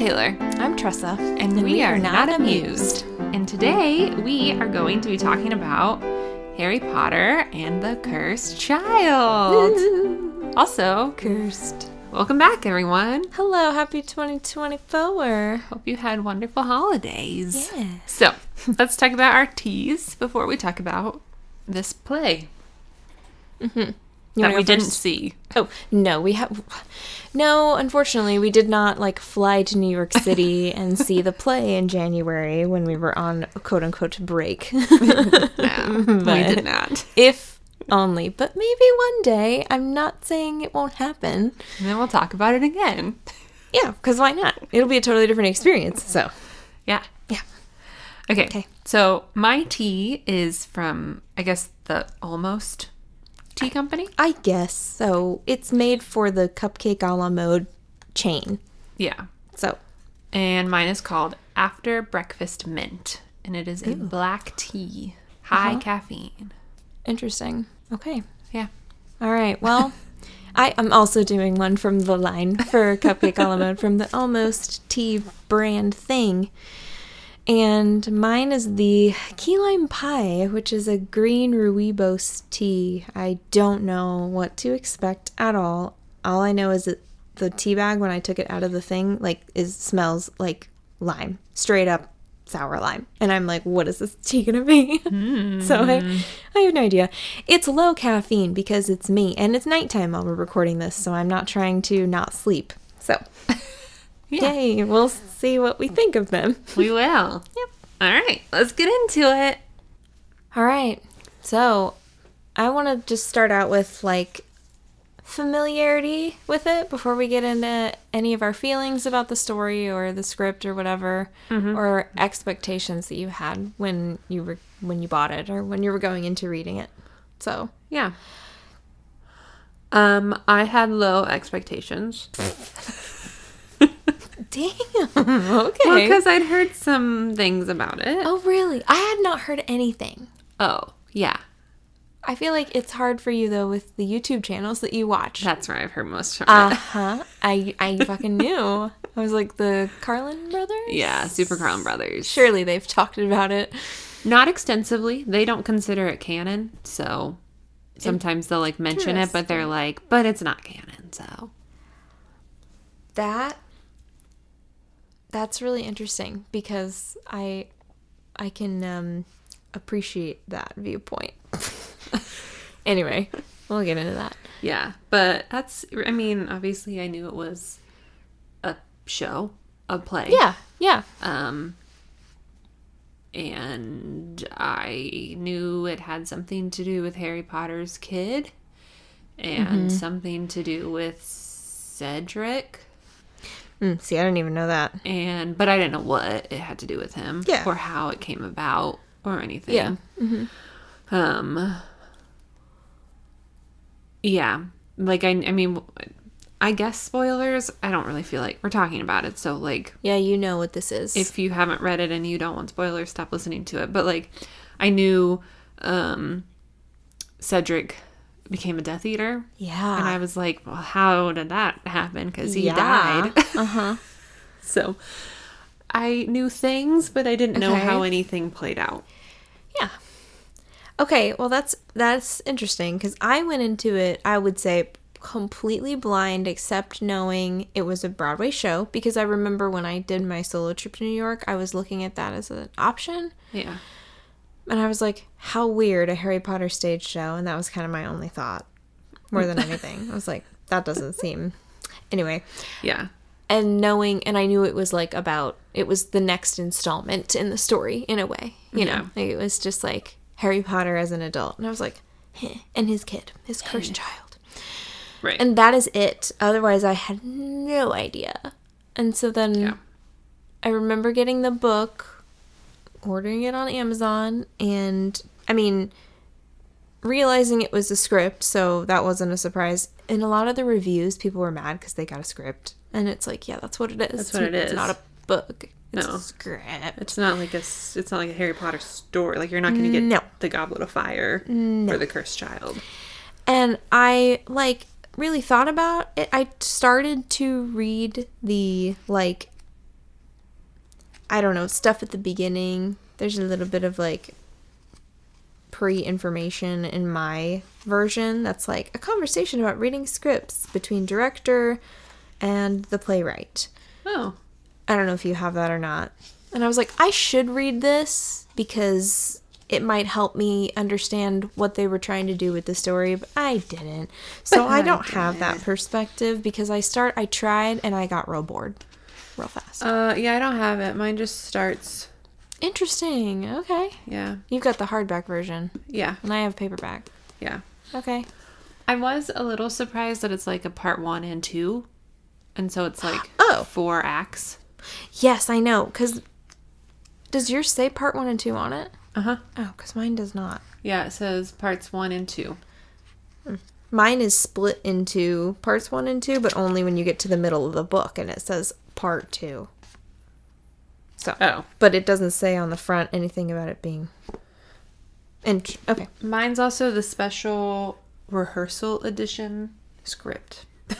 Taylor, I'm Tressa, and, we, are, not amused. And today we are going to be talking about Harry Potter and the Cursed Child. Also, Cursed. welcome back, everyone. Hello, happy 2024. Hope you had wonderful holidays. Yes. So, let's talk about our teas before we talk about this play mm-hmm. You that we didn't first? see. Oh no, we have. No, unfortunately, we did not like fly to New York City and see the play in January when we were on quote unquote break. No, we did not. if only, but maybe one day. I'm not saying it won't happen. And then we'll talk about it again. Yeah, because why not? It'll be a totally different experience. So Yeah. yeah, Okay. Okay. So my tea is from, I guess, the Almost Tea Company. I guess so. It's made for the cupcake a la mode chain. Yeah. So And mine is called After Breakfast Mint. And it is a black tea, high uh-huh. caffeine. interesting. Okay. Yeah. All right. Well, I am also doing one from the line for Cupcake a la mode from the Almost Tea brand thing. And mine is the key lime pie, which is a green rooibos tea. I don't know what to expect at all. All I know is that the tea bag when I took it out of the thing like is smells like lime, straight up sour lime. And I'm like, what is this tea gonna be? so I, hmm. I have no idea. It's low caffeine because it's me, and it's nighttime while we're recording this, so I'm not trying to not sleep. So, Yeah. yay, we'll see what we think of them. We will. Yep. All right. Let's get into it. All right. So, I want to just start out with like familiarity with it before we get into any of our feelings about the story or the script or whatever or expectations that you had when you were when you bought it or when you were going into reading it. So, Yeah. Um, I had low expectations. damn. Okay. Well, because I'd heard some things about it. oh, really? I had not heard anything. Oh, yeah. I feel like it's hard for you though with the YouTube channels that you watch. That's where I've heard most from Uh huh. I I fucking knew. I was like the Carlin brothers. Yeah, Super Carlin Brothers. Surely they've talked about it. Not extensively. They don't consider it canon, so sometimes they'll like mention it, but they're like, but it's not canon, so That that's really interesting because I I can um appreciate that viewpoint. anyway, we'll get into that. yeah. But that's I mean, obviously I knew it was a show, a play. Yeah. Yeah. Um and I knew it had something to do with Harry Potter's kid and something to do with Cedric. Mm, see, I didn't even know that. and but I didn't know what it had to do with him, Yeah. or how it came about, or anything. Yeah. Um. Yeah, like I, I mean, I guess spoilers. I don't really feel like we're talking about it, so like, Yeah, you know what this is. if you haven't read it and you don't want spoilers, stop listening to it. But like, I knew, um, Cedric became a Death Eater, yeah. and I was like, well, how did that happen? Because he Yeah. died. uh-huh. So I knew things, but I didn't know how anything played out. Yeah. Okay, well that's that's interesting because I went into it, I would say, completely blind, except knowing it was a Broadway show. Because I remember when I did my solo trip to New York, I was looking at that as an option, Yeah. And I was like, "How weird a Harry Potter stage show!" And that was kind of my only thought, more than anything. I was like, "That doesn't seem." Anyway, Yeah. and knowing and i knew it was like about it was the next installment in the story in a way you Yeah. know like it was just like harry potter as an adult and i was like Heh, and his kid his cursed child Right. and that is it otherwise i had no idea and so then Yeah. i remember getting the book ordering it on amazon and i mean realizing it was a script so that wasn't a surprise in a lot of the reviews people were mad because they got a script and it's like yeah that's what it is That's what it it's is. not a book it's No. a script it's not like a. it's not like a Harry Potter story. Like you're not going to get No. the Goblet of Fire or the Cursed Child. and i like really thought about it i started to read the like I don't know, stuff at the beginning. There's a little bit of like pre information in my version that's like a conversation about reading scripts between director and the playwright. Oh. I don't know if you have that or not. And I was like, I should read this because it might help me understand what they were trying to do with the story, but I didn't. So I I don't have that perspective because I start I tried and I got real bored real fast. Uh, yeah, I don't have it. Mine just starts. Interesting. Okay. Yeah. You've got the hardback version Yeah. and I have paperback. Yeah. Okay. I was a little surprised that it's like a part one and two. And so it's like Oh. four acts. Yes, I know cuz does yours say part 1 and 2 on it? Uh huh. Oh, cuz mine does not. Yeah, it says parts one and two. Mine is split into parts 1 and 2, but only when you get to the middle of the book and it says part 2. So, Oh. but it doesn't say on the front anything about it being and okay. Mine's also the special rehearsal edition script.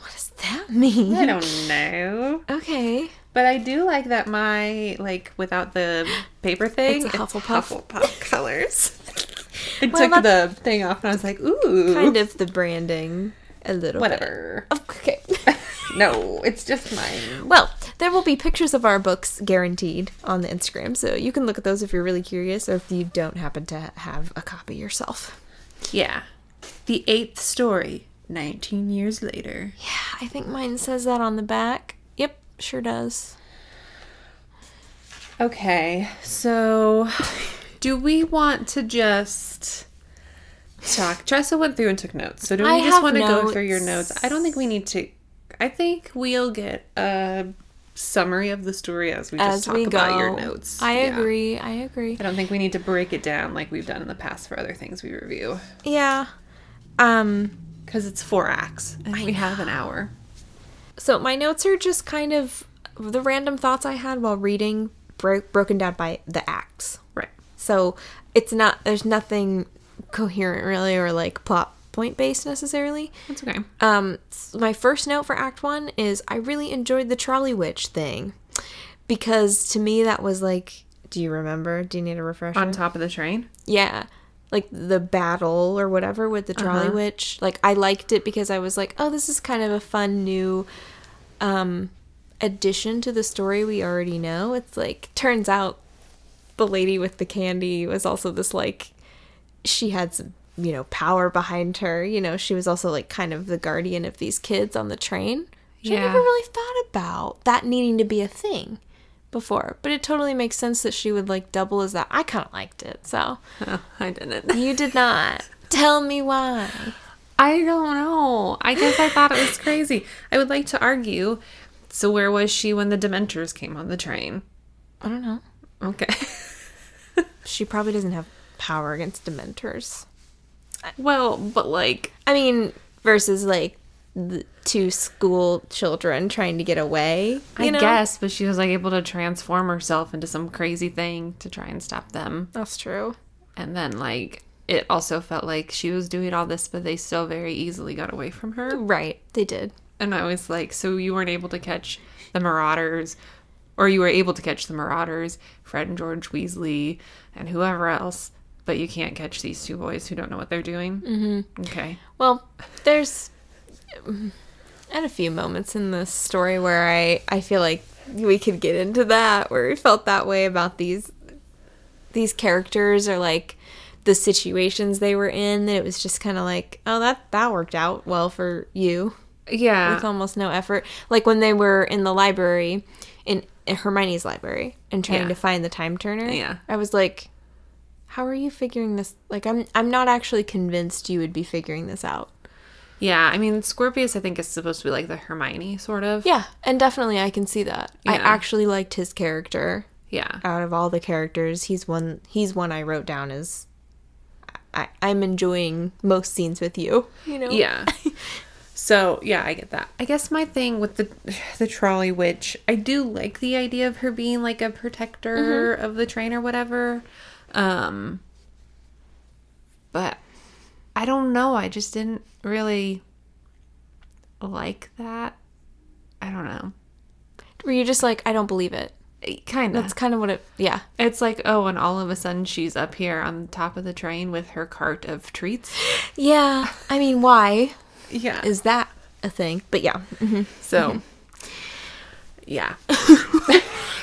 What does that mean? I don't know. Okay. But I do like that my, like, without the paper thing, It's a Hufflepuff. Hufflepuff colors. I Well, took the thing off and I was like, ooh. Kind of the branding a little Whatever. bit. Okay. No, it's just mine. Well, there will be pictures of our books guaranteed on the Instagram, so you can look at those if you're really curious or if you don't happen to have a copy yourself. Yeah. The eighth story, 19 years later. Yeah, I think mine says that on the back. Yep, sure does. Okay, so do we want to just talk? Tressa went through and took notes. So do we I just want to go through your notes. notes? I don't think we need to. I think we'll get a summary of the story as we just talk we go. about your notes. I Yeah. agree. I agree. I don't think we need to break it down like we've done in the past for other things we review Yeah. Um because it's four acts and we have an hour. so my notes are just kind of the random thoughts I had while reading bro- broken down by the acts. Right. So it's not there's nothing coherent really or like plot point based necessarily. That's okay. Um, my first note for Act One is I really enjoyed the trolley witch thing because to me that was like, do you remember? Do you need a refresher? On top of the train. yeah, like the battle or whatever with the trolley Uh-huh. witch. Like I liked it because I was like, oh, this is kind of a fun new um addition to the story we already know. It's like turns out the lady with the candy was also this like she had some you know power behind her you know she was also like kind of the guardian of these kids on the train which i Yeah. never really thought about that needing to be a thing before but it totally makes sense that she would like double as that i kind of liked it so Oh, I didn't. you did not tell me why I don't know. I guess I thought it was crazy. I would like to argue. So where was she when the Dementors came on the train? i don't know Okay. she probably doesn't have power against dementors well, but like, i mean versus like the two school children trying to get away I know? guess, but she was like able to transform herself into some crazy thing to try and stop them. that's true And then like it also felt like she was doing all this, but they still very easily got away from her. right they did And I was like, so you weren't able to catch the Marauders, or you were able to catch the Marauders, Fred and George Weasley, and whoever else, but you can't catch these two boys who don't know what they're doing. Mm-hmm. Okay. Well, there's and a few moments in this story where I I feel like we could get into that where we felt that way about these these characters or like the situations they were in that it was just kind of like oh that that worked out well for you Yeah. with almost no effort like when they were in the library in, in Hermione's library and trying Yeah. to find the time turner Yeah. I was like how are you figuring this like I'm I'm not actually convinced you would be figuring this out yeah. I mean, Scorpius, I think, is supposed to be like the Hermione sort of. Yeah, and definitely I can see that. I actually liked his character. Yeah. Out of all the characters, he's one he's one I wrote down as I, I'm enjoying most scenes with you. You know? Yeah. So yeah, I get that. I guess my thing with the the trolley witch, I do like the idea of her being like a protector mm-hmm. of the train or whatever. Um but I don't know, I just didn't really like that. I don't know. Were you just like, I don't believe it? kind of. That's kind of what it. Yeah. It's like, oh, and all of a sudden she's up here on top of the train with her cart of treats. Yeah. I mean, why Yeah. is that a thing? But yeah. hmm so, yeah.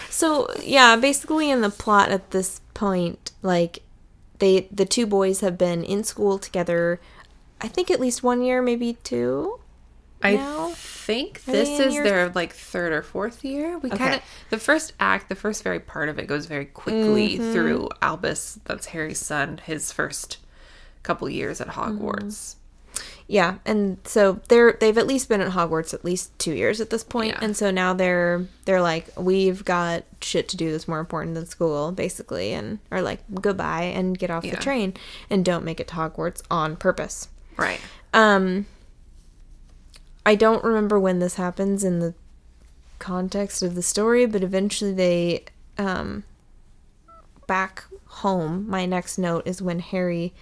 So yeah, basically in the plot at this point, like they the two boys have been in school together. I think at least one year, maybe two. I now? think this is their like third or fourth year. We kind of the first act, the first very part of it goes very quickly Mm-hmm. through Albus. That's Harry's son. His first couple years at Mm-hmm. Yeah, and so they're they've at least been at Hogwarts at least two years at this point, Yeah. and so now they're they're like we've got shit to do that's more important than school, basically, and are like goodbye and get off Yeah. the train and don't make it to Hogwarts on purpose. Right. Um, I don't remember when this happens in the context of the story, but eventually they, um, back home. My next note is when Harry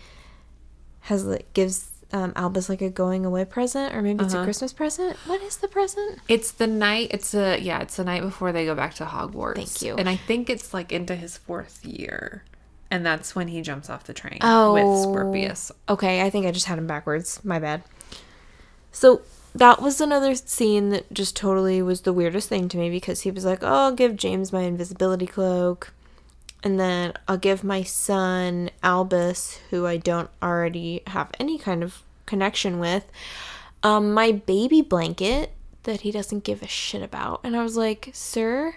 has like gives um, Albus like a going away present, or maybe it's a Uh-huh. Christmas present. What is the present? It's the night. It's a yeah. It's the night before they go back to Hogwarts. Thank you. And I think it's like into his fourth year, and that's when he jumps off the train Oh. with Scorpius. Okay, I think I just had him backwards. My bad. So that was another scene that just totally was the weirdest thing to me because he was like, "Oh, I'll give James my invisibility cloak." And then I'll give my son Albus, who I don't already have any kind of connection with, um, my baby blanket that he doesn't give a shit about. And I was like, Sir,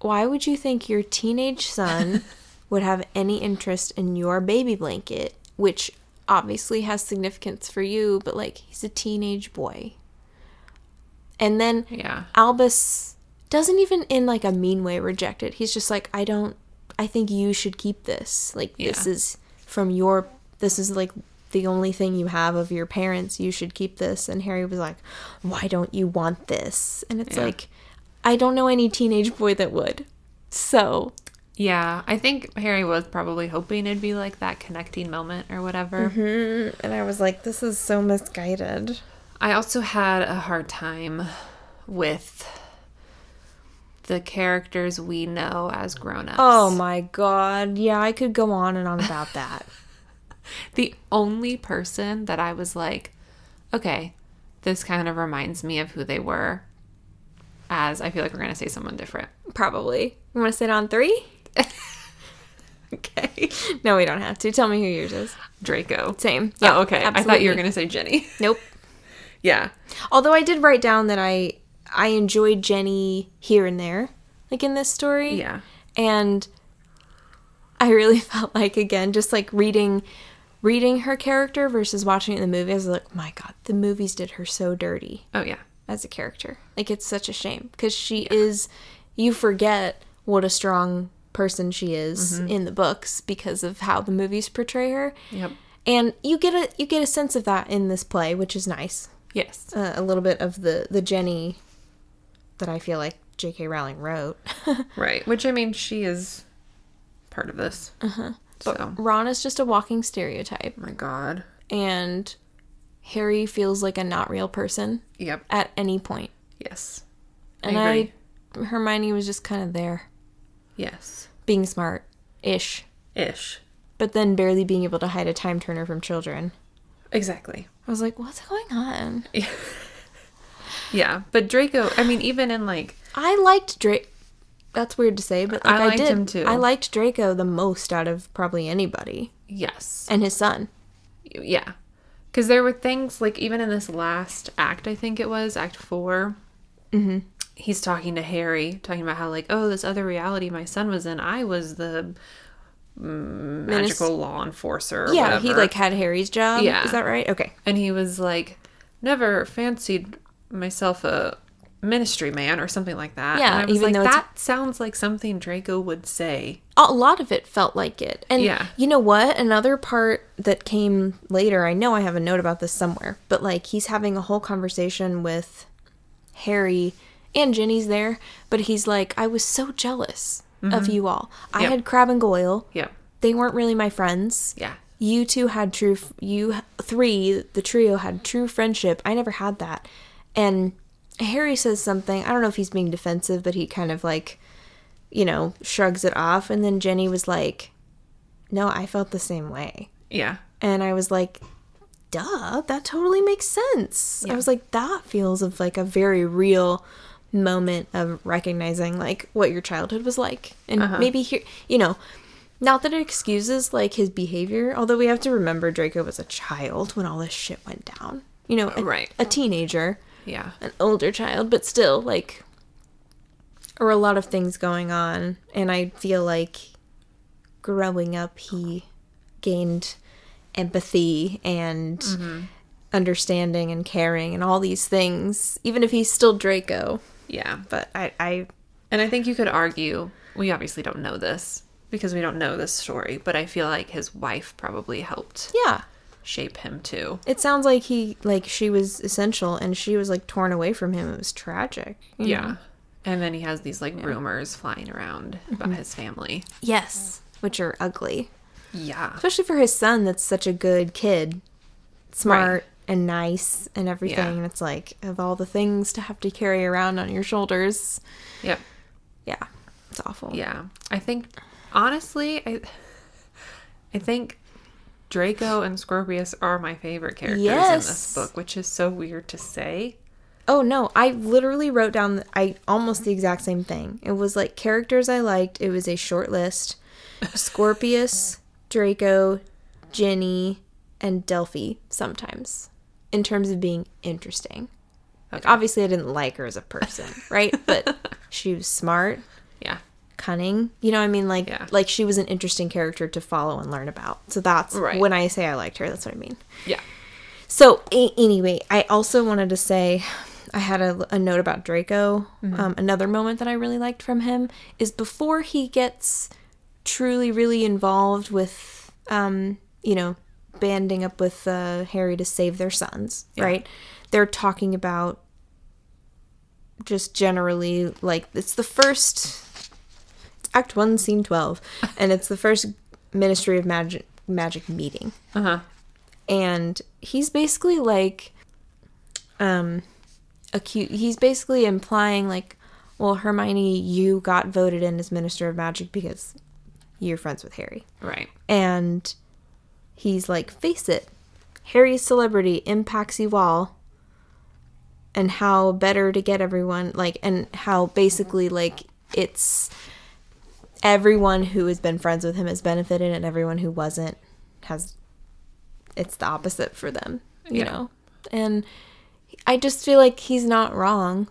why would you think your teenage son would have any interest in your baby blanket, which obviously has significance for you, but like he's a teenage boy. And then Yeah. Albus doesn't even in like a mean way reject it. He's just like, I don't I think you should keep this. Like this is from your this is like the only thing you have of your parents. You should keep this. And Harry was like, Why don't you want this? And it's Yeah. like I don't know any teenage boy that would. So Yeah. I think Harry was probably hoping it'd be like that connecting moment or whatever. Mm-hmm. and I was like, This is so misguided. I also had a hard time with the characters we know as grown-ups. Oh my god. Yeah, I could go on and on about that. The only person that I was like, okay, this kind of reminds me of who they were. As I feel like we're gonna say someone different. Probably. You want to sit on three? Okay. No, we don't have to. Tell me who yours is. Draco. Same. oh, okay. I thought you were gonna say Ginny. Nope. yeah. Although I did write down that I I enjoyed Ginny here and there, like in this story. Yeah. And I really felt like again, just like reading reading her character versus watching it in the movie, I was like, my God, the movies did her so dirty Oh yeah. as a character. Like it's such a shame because she is. You forget what a strong person she is in the books because of how the movies portray her. Yep. And you get a you get a sense of that in this play, which is nice. Yes. Uh, a little bit of the the Ginny that I feel like J.K. Rowling wrote. Right. Which I mean, she is part of this. Uh-huh. So. Ron is just a walking stereotype, my God. and Harry feels like a not real person Yep. at any point. Yes. And I I. Hermione was just kind of there, Yes. being smart ish, Ish. but then barely being able to hide a time turner from children. Exactly. I was like, what's going on? Yeah. But Draco, I mean, even in like, I liked Draco. That's weird to say, but like, I I, liked did. him too. I liked Draco the most out of probably anybody, yes. and his son. Yeah. Because there were things like even in this last act, I think it was Act 4 Mm-hmm. He's talking to Harry, talking about how like, oh, this other reality my son was in, I was the magical law enforcer. Or Yeah, he like had Harry's job. Yeah. is that right? Okay. and he was like, never fancied myself a ministry man or something like that. Yeah, and I was even like, though that sounds like something Draco would say. a lot of it felt like it. And Yeah. you know what? Another part that came later, I know I have a note about this somewhere, but like he's having a whole conversation with Harry and Ginny's there, but he's like, I was so jealous of mm-hmm. you all. I Yep. had Crabbe and Goyle. Yeah, They weren't really my friends. yeah, You two had true, f- you three, the trio had true friendship. I never had that. And Harry says something, I don't know if he's being defensive, but he kind of like you know, shrugs it off. And then Ginny was like, no, I felt the same way. Yeah. And I was like, duh, that totally makes sense. Yeah. I was like, that feels of like a very real moment of recognizing like what your childhood was like. And Uh-huh. maybe here, you know, not that it excuses like his behavior, although we have to remember Draco was a child when all this shit went down. You know, a, Right. a teenager, Yeah. an older child, but still like there or a lot of things going on and I feel like growing up he gained empathy and mm-hmm. understanding and caring and all these things even if he's still Draco Yeah. but I I And I think you could argue, we obviously don't know this because we don't know this story, but I feel like his wife probably helped yeah shape him too. it sounds like he like she was essential and she was like torn away from him it was tragic Yeah. know? And then he has these like rumors flying around about mm-hmm. his family. yes which are ugly Yeah. especially for his son that's such a good kid smart and nice and everything Yeah. and it's like of all the things to have to carry around on your shoulders Yep. yeah it's awful Yeah. I think honestly, I I think Draco and Scorpius are my favorite characters in this book, which is so weird to say. oh no. I literally wrote down i almost the exact same thing. It was like characters i liked. It was a short list. Scorpius draco ginny and delphi sometimes in terms of being interesting. Like obviously i didn't like her as a person right? But she was smart. Cunning. You know what I mean? Like Yeah. like she was an interesting character to follow and learn about. So that's Right. when I say I liked her, that's what I mean. Yeah. So a- anyway, I also wanted to say I had a, a note about Draco. Um, another moment that I really liked from him is before he gets truly, really involved with, um, you know, banding up with uh, Harry to save their sons, Yeah. right? They're talking about just generally like it's the first act 1 scene 12 and it's the first ministry of magic magic meeting Uh-huh. and he's basically like um acute he's basically implying like well hermione you got voted in as minister of magic because you're friends with harry Right. and he's like face it harry's celebrity impacts you all and how better to get everyone like and how basically like it's everyone who has been friends with him has benefited and everyone who wasn't has it's the opposite for them you Yeah. know and i just feel like he's not wrong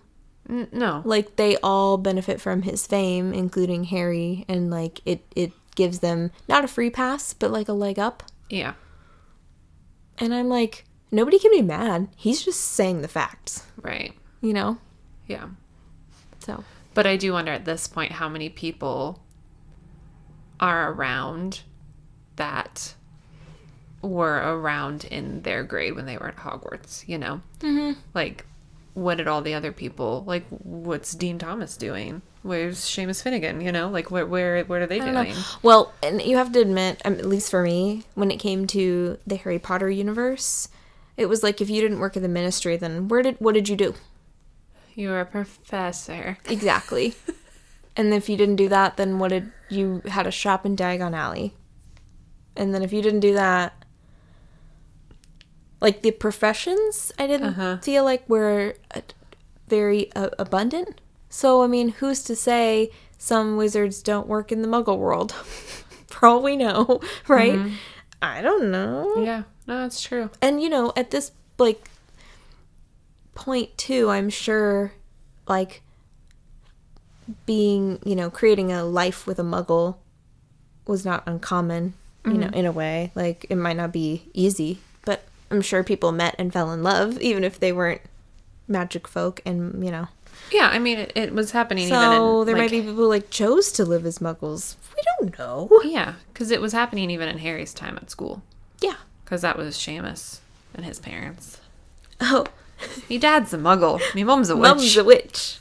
no. like they all benefit from his fame including harry and like it it gives them not a free pass but like a leg up Yeah. and i'm like nobody can be mad he's just saying the facts Right. you know Yeah. so But I do wonder at this point how many people are around that were around in their grade when they were at Hogwarts, you know? Mm-hmm. Like, what did all the other people, like, what's Dean Thomas doing? Where's Seamus Finnigan, you know? Like, where, where, what are they don't know. doing? well and you have to admit um, at least for me when it came to the harry potter universe it was like if you didn't work in the ministry then where did what did you do You were a professor. exactly and if you didn't do that then what did you had a shop in diagon alley and then if you didn't do that like the professions i didn't Uh-huh. feel like were very uh, abundant. So i mean who's to say some wizards don't work in the muggle world? For all we know right? I don't know. Yeah, no, that's true. and you know at this like point too i'm sure like being you know creating a life with a muggle was not uncommon you know mm-hmm. in a way like it might not be easy but i'm sure people met and fell in love even if they weren't magic folk and you know Yeah, I mean, it, it was happening even so in. there like, might be people who, like chose to live as muggles we don't know Yeah, because it was happening even in Harry's time at school. yeah Because that was Seamus and his parents. oh Me dad's a muggle. My mom's a witch. Mum's a witch.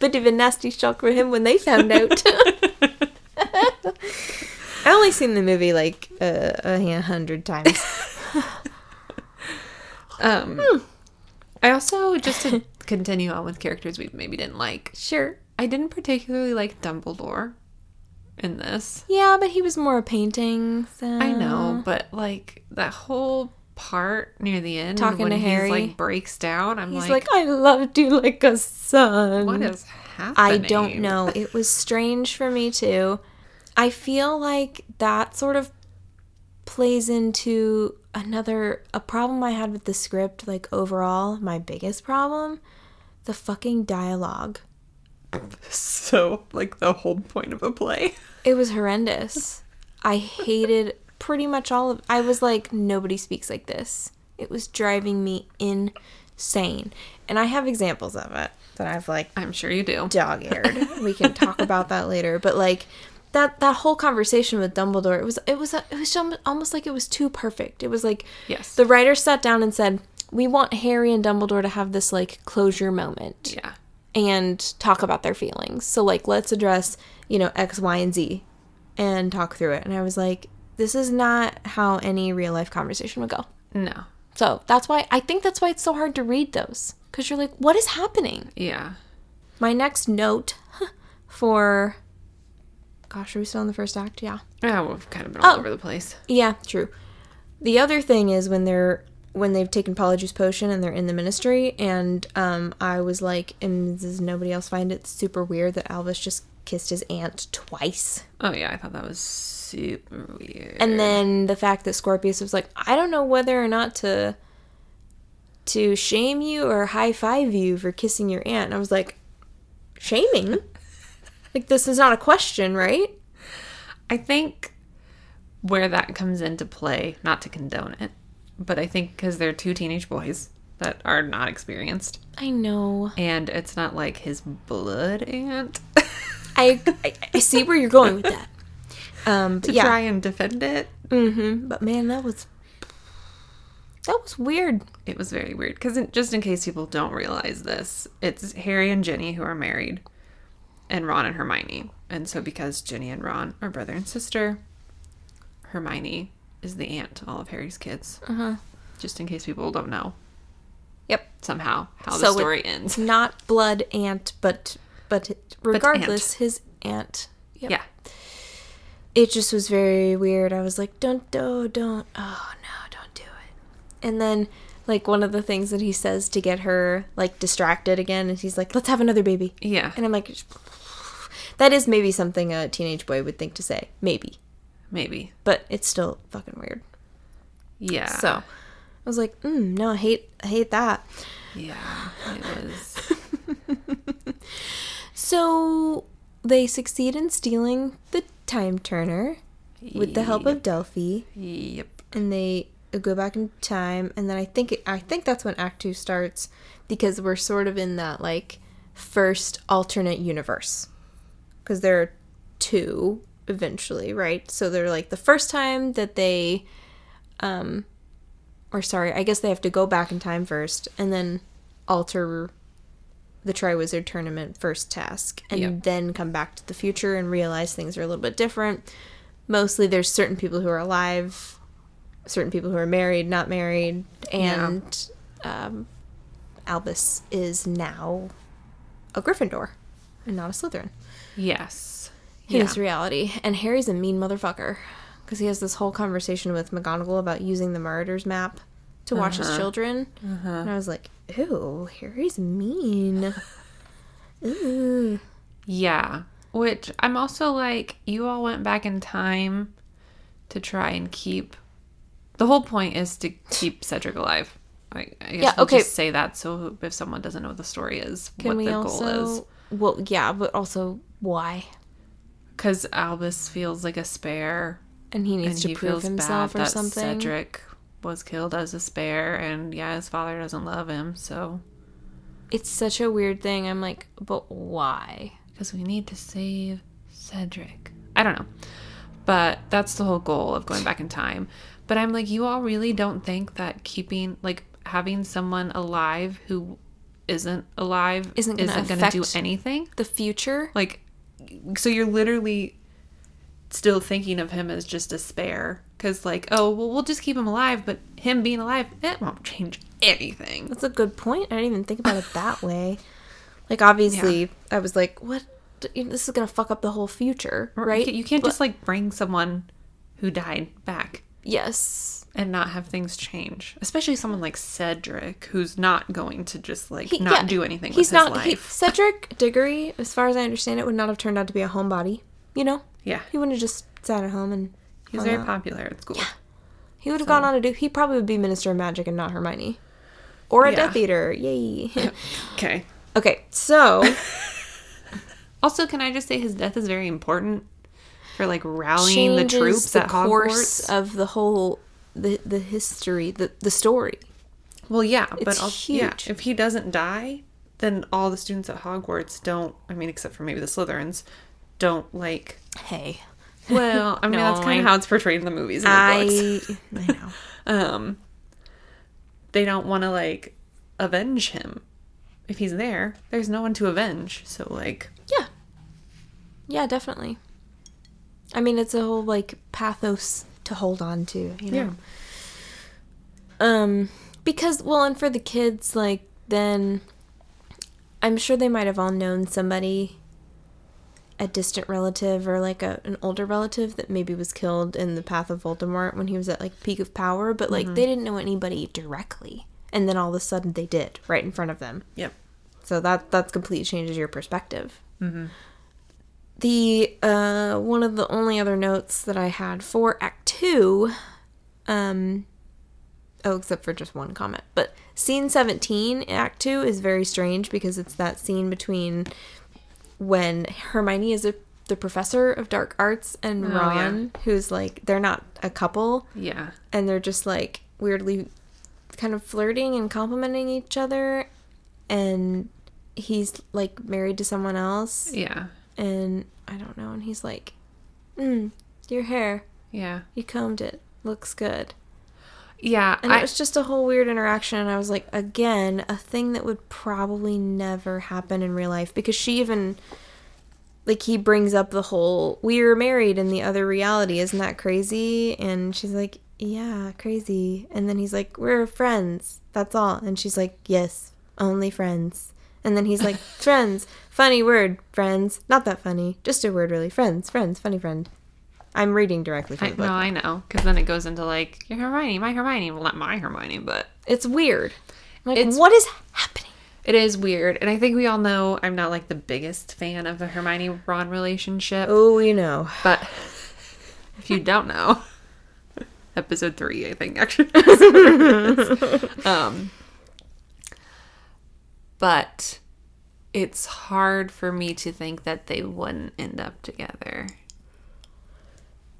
Bit of a nasty shock for him when they found out. I only seen the movie like uh, a hundred times. Um, I also just to continue on with characters we maybe didn't like. Sure. I didn't particularly like Dumbledore in this. Yeah, but he was more a painting. So. I know, but like that whole part near the end Talking when to he's Harry. like breaks down, I'm He's like, like, I loved you like a son. what is happening? I don't know. It was strange for me too. I feel like that sort of plays into another a problem I had with the script like overall, my biggest problem, the fucking dialogue. So like the whole point of a play. It was horrendous. I hated pretty much all of I was like nobody speaks like this. It was driving me insane. And I have examples of it that I've like I'm sure you do. dog eared. we can talk about that later. But like that that whole conversation with Dumbledore, it was it was it was almost like it was too perfect. It was like Yes. the writer sat down and said, "We want Harry and Dumbledore to have this like closure moment Yeah. and talk about their feelings. So like let's address, you know, X, Y, and Z and talk through it." And I was like, this is not how any real life conversation would go. No. So that's why I think that's why it's so hard to read those because you're like, what is happening? Yeah. My next note for. Gosh, are we still in the first act? Yeah. Yeah, we've kind of been all Oh. over the place. Yeah, true. The other thing is when they're when they've taken Polyjuice Potion and they're in the ministry, and um, I was like, and does nobody else find it super weird that Albus just kissed his aunt twice? Oh yeah, I thought that was super weird. And then the fact that Scorpius was like, I don't know whether or not to to shame you or high five you for kissing your aunt. And I was like, shaming? like this is not a question, right? I think where that comes into play, not to condone it, but I think because they're two teenage boys that are not experienced, I know. and it's not like his blood aunt I, I I see where you're going with that. Um, to yeah. try and defend it. Mm-hmm. But man, that was that was weird. It was very weird because just in case people don't realize this, it's Harry and Ginny who are married, and Ron and Hermione. And so because Ginny and Ron are brother and sister, Hermione is the aunt to all of Harry's kids. Uh huh. Just in case people don't know Yep. somehow how So the story ends. Not blood aunt, but but regardless, his aunt. Yep. Yeah. It just was very weird. I was like, don't do, don't. Oh no, don't do it. And then like one of the things that he says to get her like distracted again is he's like, let's have another baby. Yeah. And I'm like, that is maybe something a teenage boy would think to say, maybe, Maybe. but it's still fucking weird. Yeah. So I was like, mm, no, I hate, I hate that. Yeah. It was. So they succeed in stealing the time turner with the help of Delphi, Yep. and they go back in time. And then I think I think that's when Act Two starts because we're sort of in that like first alternate universe because there are two eventually, right? So they're like the first time that they, um, or sorry, I guess they have to go back in time first and then alter the Triwizard Tournament first task and Yep. then come back to the future and realize things are a little bit different. Mostly there's certain people who are alive, certain people who are married, not married, and um, Albus is now a Gryffindor and not a Slytherin Yes. in Yeah. this reality. And Harry's a mean motherfucker because he has this whole conversation with McGonagall about using the Marauders map to watch his children. And I was like, ew, Harry's mean. Ooh. Yeah. Which I'm also like, you all went back in time to try and keep. The whole point is to keep Cedric alive. I, I guess Yeah, we'll okay. just say that so if someone doesn't know what the story is, Can what the also? goal is. Well, yeah, but also why? Because Albus feels like a spare And he and needs to he prove himself bad or that something. Cedric was killed as a spare, and yeah, his father doesn't love him, so It's such a weird thing. I'm like, but why? because we need to save Cedric. I don't know. But that's the whole goal of going back in time. But I'm like, you all really don't think that keeping, like, having someone alive who isn't alive Isn't gonna isn't going to do anything? The future? Like, so you're literally still thinking of him as just a spare. Because, like, oh, well, we'll just keep him alive, but him being alive, it won't change anything. That's a good point. I didn't even think about it that way. Like obviously, I was like, what? This is gonna fuck up the whole future, right? You can't But- just like bring someone who died back yes. and not have things change. Especially someone like Cedric, who's not going to just like He- not yeah, do anything He's with his not. He, life. Cedric Diggory, as far as I understand it, would not have turned out to be a homebody. You know, yeah, he wouldn't have just sat at home and. He was very out. popular at school. He would have gone on to do. He probably would be Minister of Magic and not Hermione, or a Yeah. Death Eater. Yay. Okay. okay, so Also, can I just say his death is very important for like rallying the troops the at course Hogwarts? of the whole the the history the the story. well, yeah, but It's also, yeah, huge. if he doesn't die, then all the students at Hogwarts don't. I mean, except for maybe the Slytherins, don't like. Hey, Well, I mean, No, that's kind of how it's portrayed in the movies and the books. I I know. um they don't want to like avenge him if he's there there's no one to avenge so like Yeah. Yeah, definitely. I mean, it's a whole like pathos to hold on to, you know. Um because well, and for the kids like then I'm sure they might have all known somebody a distant relative or like a, an older relative that maybe was killed in the path of Voldemort when he was at like peak of power, but like they didn't know anybody directly. And then all of a sudden they did right in front of them. yep So that that completely changes your perspective. The uh, one of the only other notes that I had for Act Two, um, oh, except for just one comment, but scene seventeen in Act Two is very strange because it's that scene between when Hermione is a, the professor of dark arts and Oh, yeah. Ron, who's like they're not a couple, yeah. And they're just like weirdly kind of flirting and complimenting each other. And he's like married to someone else. Yeah. And i don't know. And he's like mm, your hair. Yeah. You combed it. Looks good yeah and I, it was just a whole weird interaction and i was like again a thing that would probably never happen in real life because she even like he brings up the whole we were married in the other reality. Isn't that crazy? And she's like yeah crazy. And then he's like we're friends. That's all. And she's like yes only friends. And then he's like friends. Funny word. Friends. Not that funny. Just a word really. Friends. Friends. Funny friend i'm reading directly from I the book. no I know because then it goes into like your Hermione my Hermione well not my Hermione but it's weird. Like It's- what is happening? It is weird and I think we all know I'm not like the biggest fan of the Hermione Ron relationship. Oh you know. But if you don't know episode three I think actually. Um but it's hard for me to think that they wouldn't end up together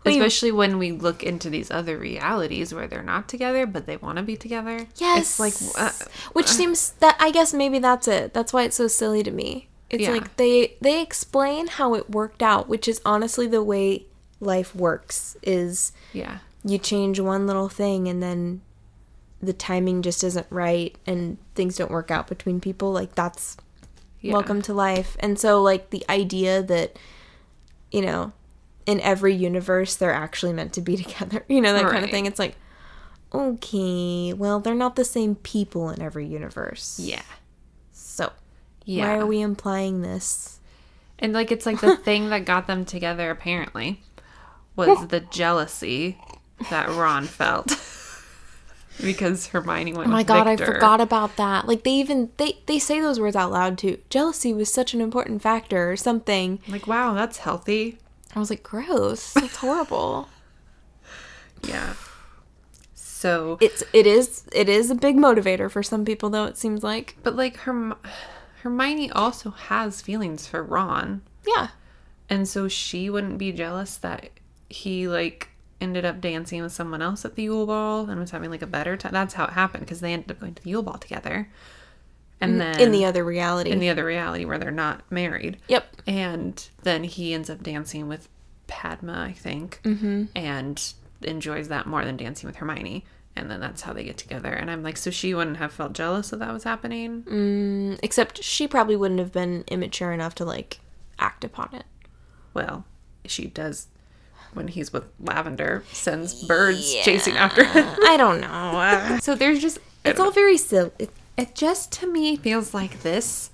Especially when we look into these other realities where they're not together but they want to be together Yes. it's like uh, which seems that I guess maybe that's it. That's why it's so silly to me. It's Yeah. like they they explain how it worked out, which is honestly the way life works is yeah you change one little thing and then the timing just isn't right and things don't work out between people like that's yeah welcome to life. And so like the idea that you know, in every universe they're actually meant to be together. You know, that kind of thing. It's like okay, well, they're not the same people in every universe. yeah So, yeah why are we implying this? And like it's like the thing that got them together apparently was the jealousy that Ron felt because Hermione went. Oh my god, Victor. I forgot about that. Like they even they they say those words out loud too. Jealousy was such an important factor or something. Like wow, that's healthy. I was like, gross. That's horrible. Yeah. So, it's it is it is a big motivator for some people though. It seems like but like Herm- Hermione also has feelings for Ron, yeah. and so she wouldn't be jealous that he like ended up dancing with someone else at the Yule Ball and was having like a better time. That's how it happened because they ended up going to the Yule Ball together. And then in the other reality. in the other reality where they're not married. yep. And then he ends up dancing with Padma, I think, mm-hmm. and enjoys that more than dancing with Hermione. And then that's how they get together. And I'm like, so she wouldn't have felt jealous that that was happening? Mm, Except she probably wouldn't have been immature enough to like act upon it. Well, she does when he's with Lavender, sends birds chasing after him. I don't know. So there's just, it's all very silly. It, just to me feels like this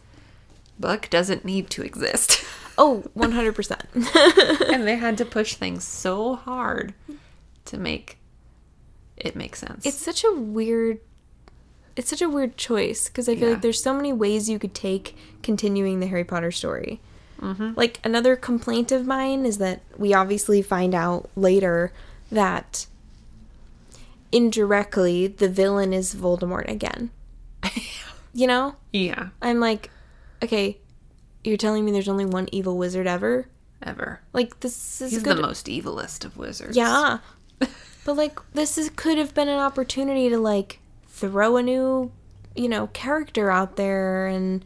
book doesn't need to exist. Oh, 100%. and they had to push things so hard to make it make sense. it's such a weird it's such a weird choice because I feel Yeah. like there's so many ways you could take continuing the Harry Potter story. Mm-hmm. Like another complaint of mine is that we obviously find out later that indirectly the villain is Voldemort again. You know? yeah, I'm like, okay, you're telling me there's only one evil wizard ever? ever. Like this is He's good. the most evilest of wizards. Yeah. but like this is could have been an opportunity to like throw a new, you know, character out there and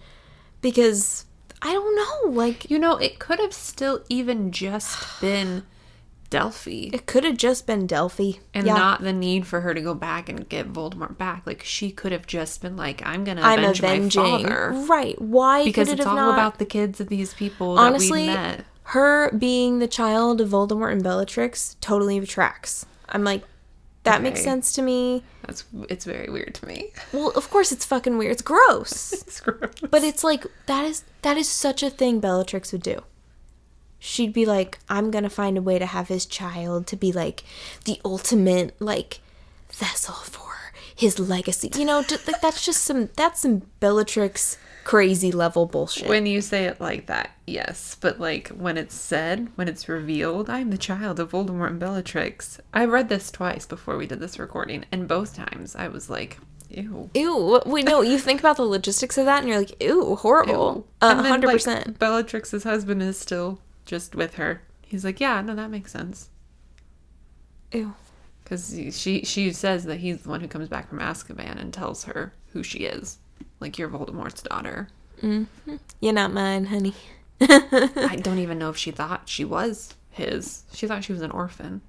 because I don't know, like You know, it could have still even just been Delphi it could have just been Delphi. and yeah. not the need for her to go back and get Voldemort back. Like she could have just been like, I'm gonna I'm avenge avenging. my father. Right. Why Because could it it's all not about the kids of these people that honestly we met. her being the child of Voldemort and Bellatrix totally tracks. I'm like that makes sense to me. That's it's very weird to me. Well, of course it's fucking weird. It's gross. It's gross. But it's like that is that is such a thing Bellatrix would do. She'd be like, I'm gonna find a way to have his child to be like the ultimate like vessel for his legacy. You know, like that's just some that's some Bellatrix crazy level bullshit. when you say it like that, yes. But like when it's said, when it's revealed, I'm the child of Voldemort and Bellatrix. I read this twice before we did this recording, and both times I was like, ew. ew, We know you think about the logistics of that, and you're like, ew, horrible. Ew. A And then, hundred like, percent. Bellatrix's husband is still just with her. He's like, yeah, no, that makes sense. Ew. Because she she says that he's the one who comes back from Azkaban and tells her who she is. Like, you're Voldemort's daughter. Mm-hmm. You're not mine, honey. I don't even know if she thought she was his. She thought she was an orphan.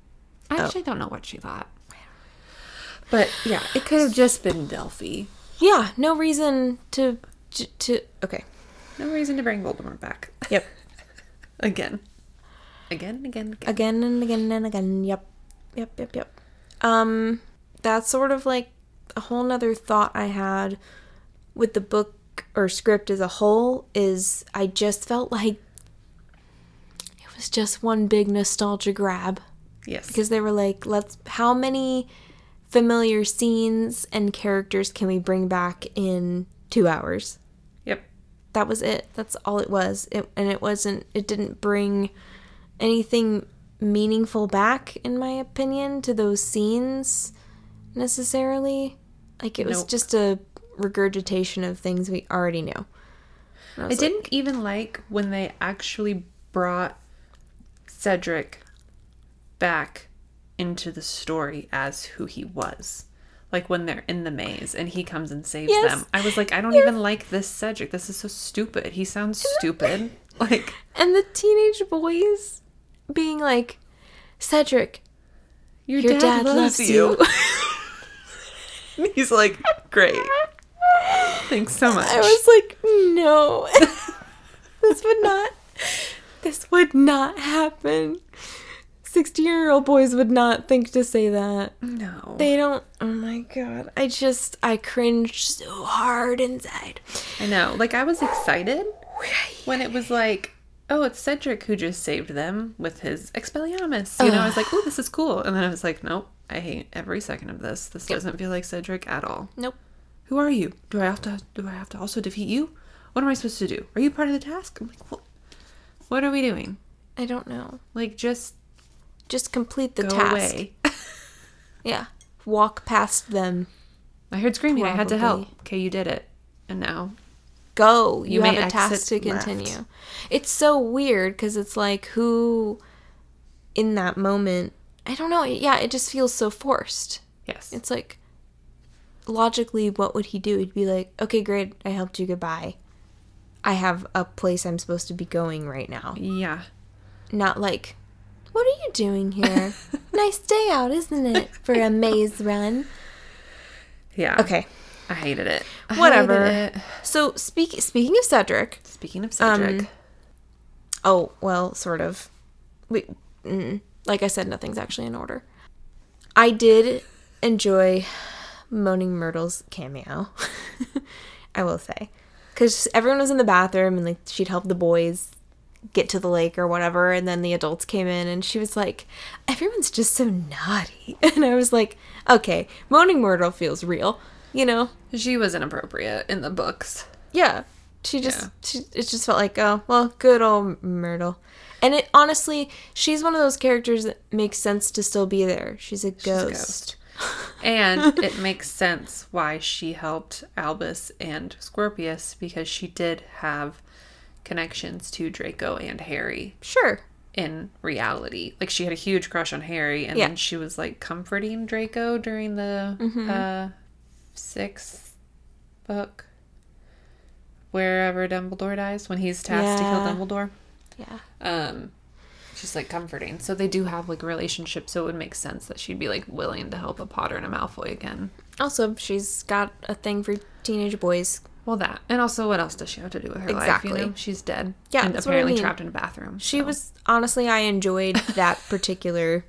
I Oh. actually don't know what she thought. But yeah, it could have just been Delphi. Yeah, no reason to, to okay. No reason to bring Voldemort back. Yep. Again. Again and again again. again and again and again. Yep. Yep, yep, yep. Um that's sort of like a whole nother thought I had with the book or script as a whole is I just felt like it was just one big nostalgia grab Yes. because they were like, let's how many familiar scenes and characters can we bring back in 2 hours? That was it. That's all it was. It, and it wasn't, it didn't bring anything meaningful back, in my opinion, to those scenes necessarily. Like, it was Nope. just a regurgitation of things we already knew. I I like, didn't even like when they actually brought Cedric back into the story as who he was. Like when they're in the maze and he comes and saves Yes. them. I was like, I don't even like this Cedric. This is so stupid. He sounds stupid. Like, And the teenage boys being like, Cedric, your, your dad, loves, you. He's like, great. Thanks so much. I was like, no, this would not, this would not happen. 16 year old boys would not think to say that. no. They don't, oh my god. I just, I cringed so hard inside. I know. Like I was excited when it was like, oh, it's Cedric who just saved them with his Expelliarmus. You know, I was like, oh, this is cool. And then I was like, nope, I hate every second of this. This doesn't feel like Cedric at all. Nope. Who are you? Do I have to? Do I have to also defeat you? What am I supposed to do? Are you part of the task? I'm like, what? What are we doing? I don't know. Like, just Just complete the go task. away. Yeah. Walk past them. I heard screaming. I had to help. Okay, you did it. And now, Go. You, You have a task to left. continue. It's so weird because it's like who in that moment, I don't know. Yeah, it just feels so forced. yes, It's like logically, what would he do? He'd be like, "Okay, great, I helped you. Goodbye. I have a place I'm supposed to be going right now." yeah. Not like, "What are you doing here? nice day out, isn't it, for a maze run?" Yeah. Okay, I hated it. I Whatever. hated it. so speak speaking of Cedric, Speaking of Cedric, Um, oh well, sort of. We, mm, like I said, nothing's actually in order. I did enjoy Moaning Myrtle's cameo. I will say. because everyone was in the bathroom and like she'd help the boys get to the lake or whatever and then the adults came in and she was like everyone's just so naughty and i was like okay moaning myrtle feels real you know She was inappropriate in the books. yeah she just Yeah. she, it just felt like oh well good old myrtle and it honestly she's one of those characters that makes sense to still be there she's a She's a ghost. and it makes sense why she helped Albus and Scorpius because she did have connections to Draco and Harry sure in reality. Like she had a huge crush on Harry, and Yeah. then she was like comforting Draco during the uh, sixth book, wherever Dumbledore dies when he's tasked to kill Dumbledore. yeah Um, she's like comforting, so they do have like a relationship. So it would make sense that she'd be like willing to help a Potter and a Malfoy again. also she's got a thing for teenage boys Well, that and also, what else does she have to do with her life? Exactly. You know, she's dead. Yeah, and that's what I apparently mean. trapped in a bathroom. She so. was honestly, I enjoyed that particular.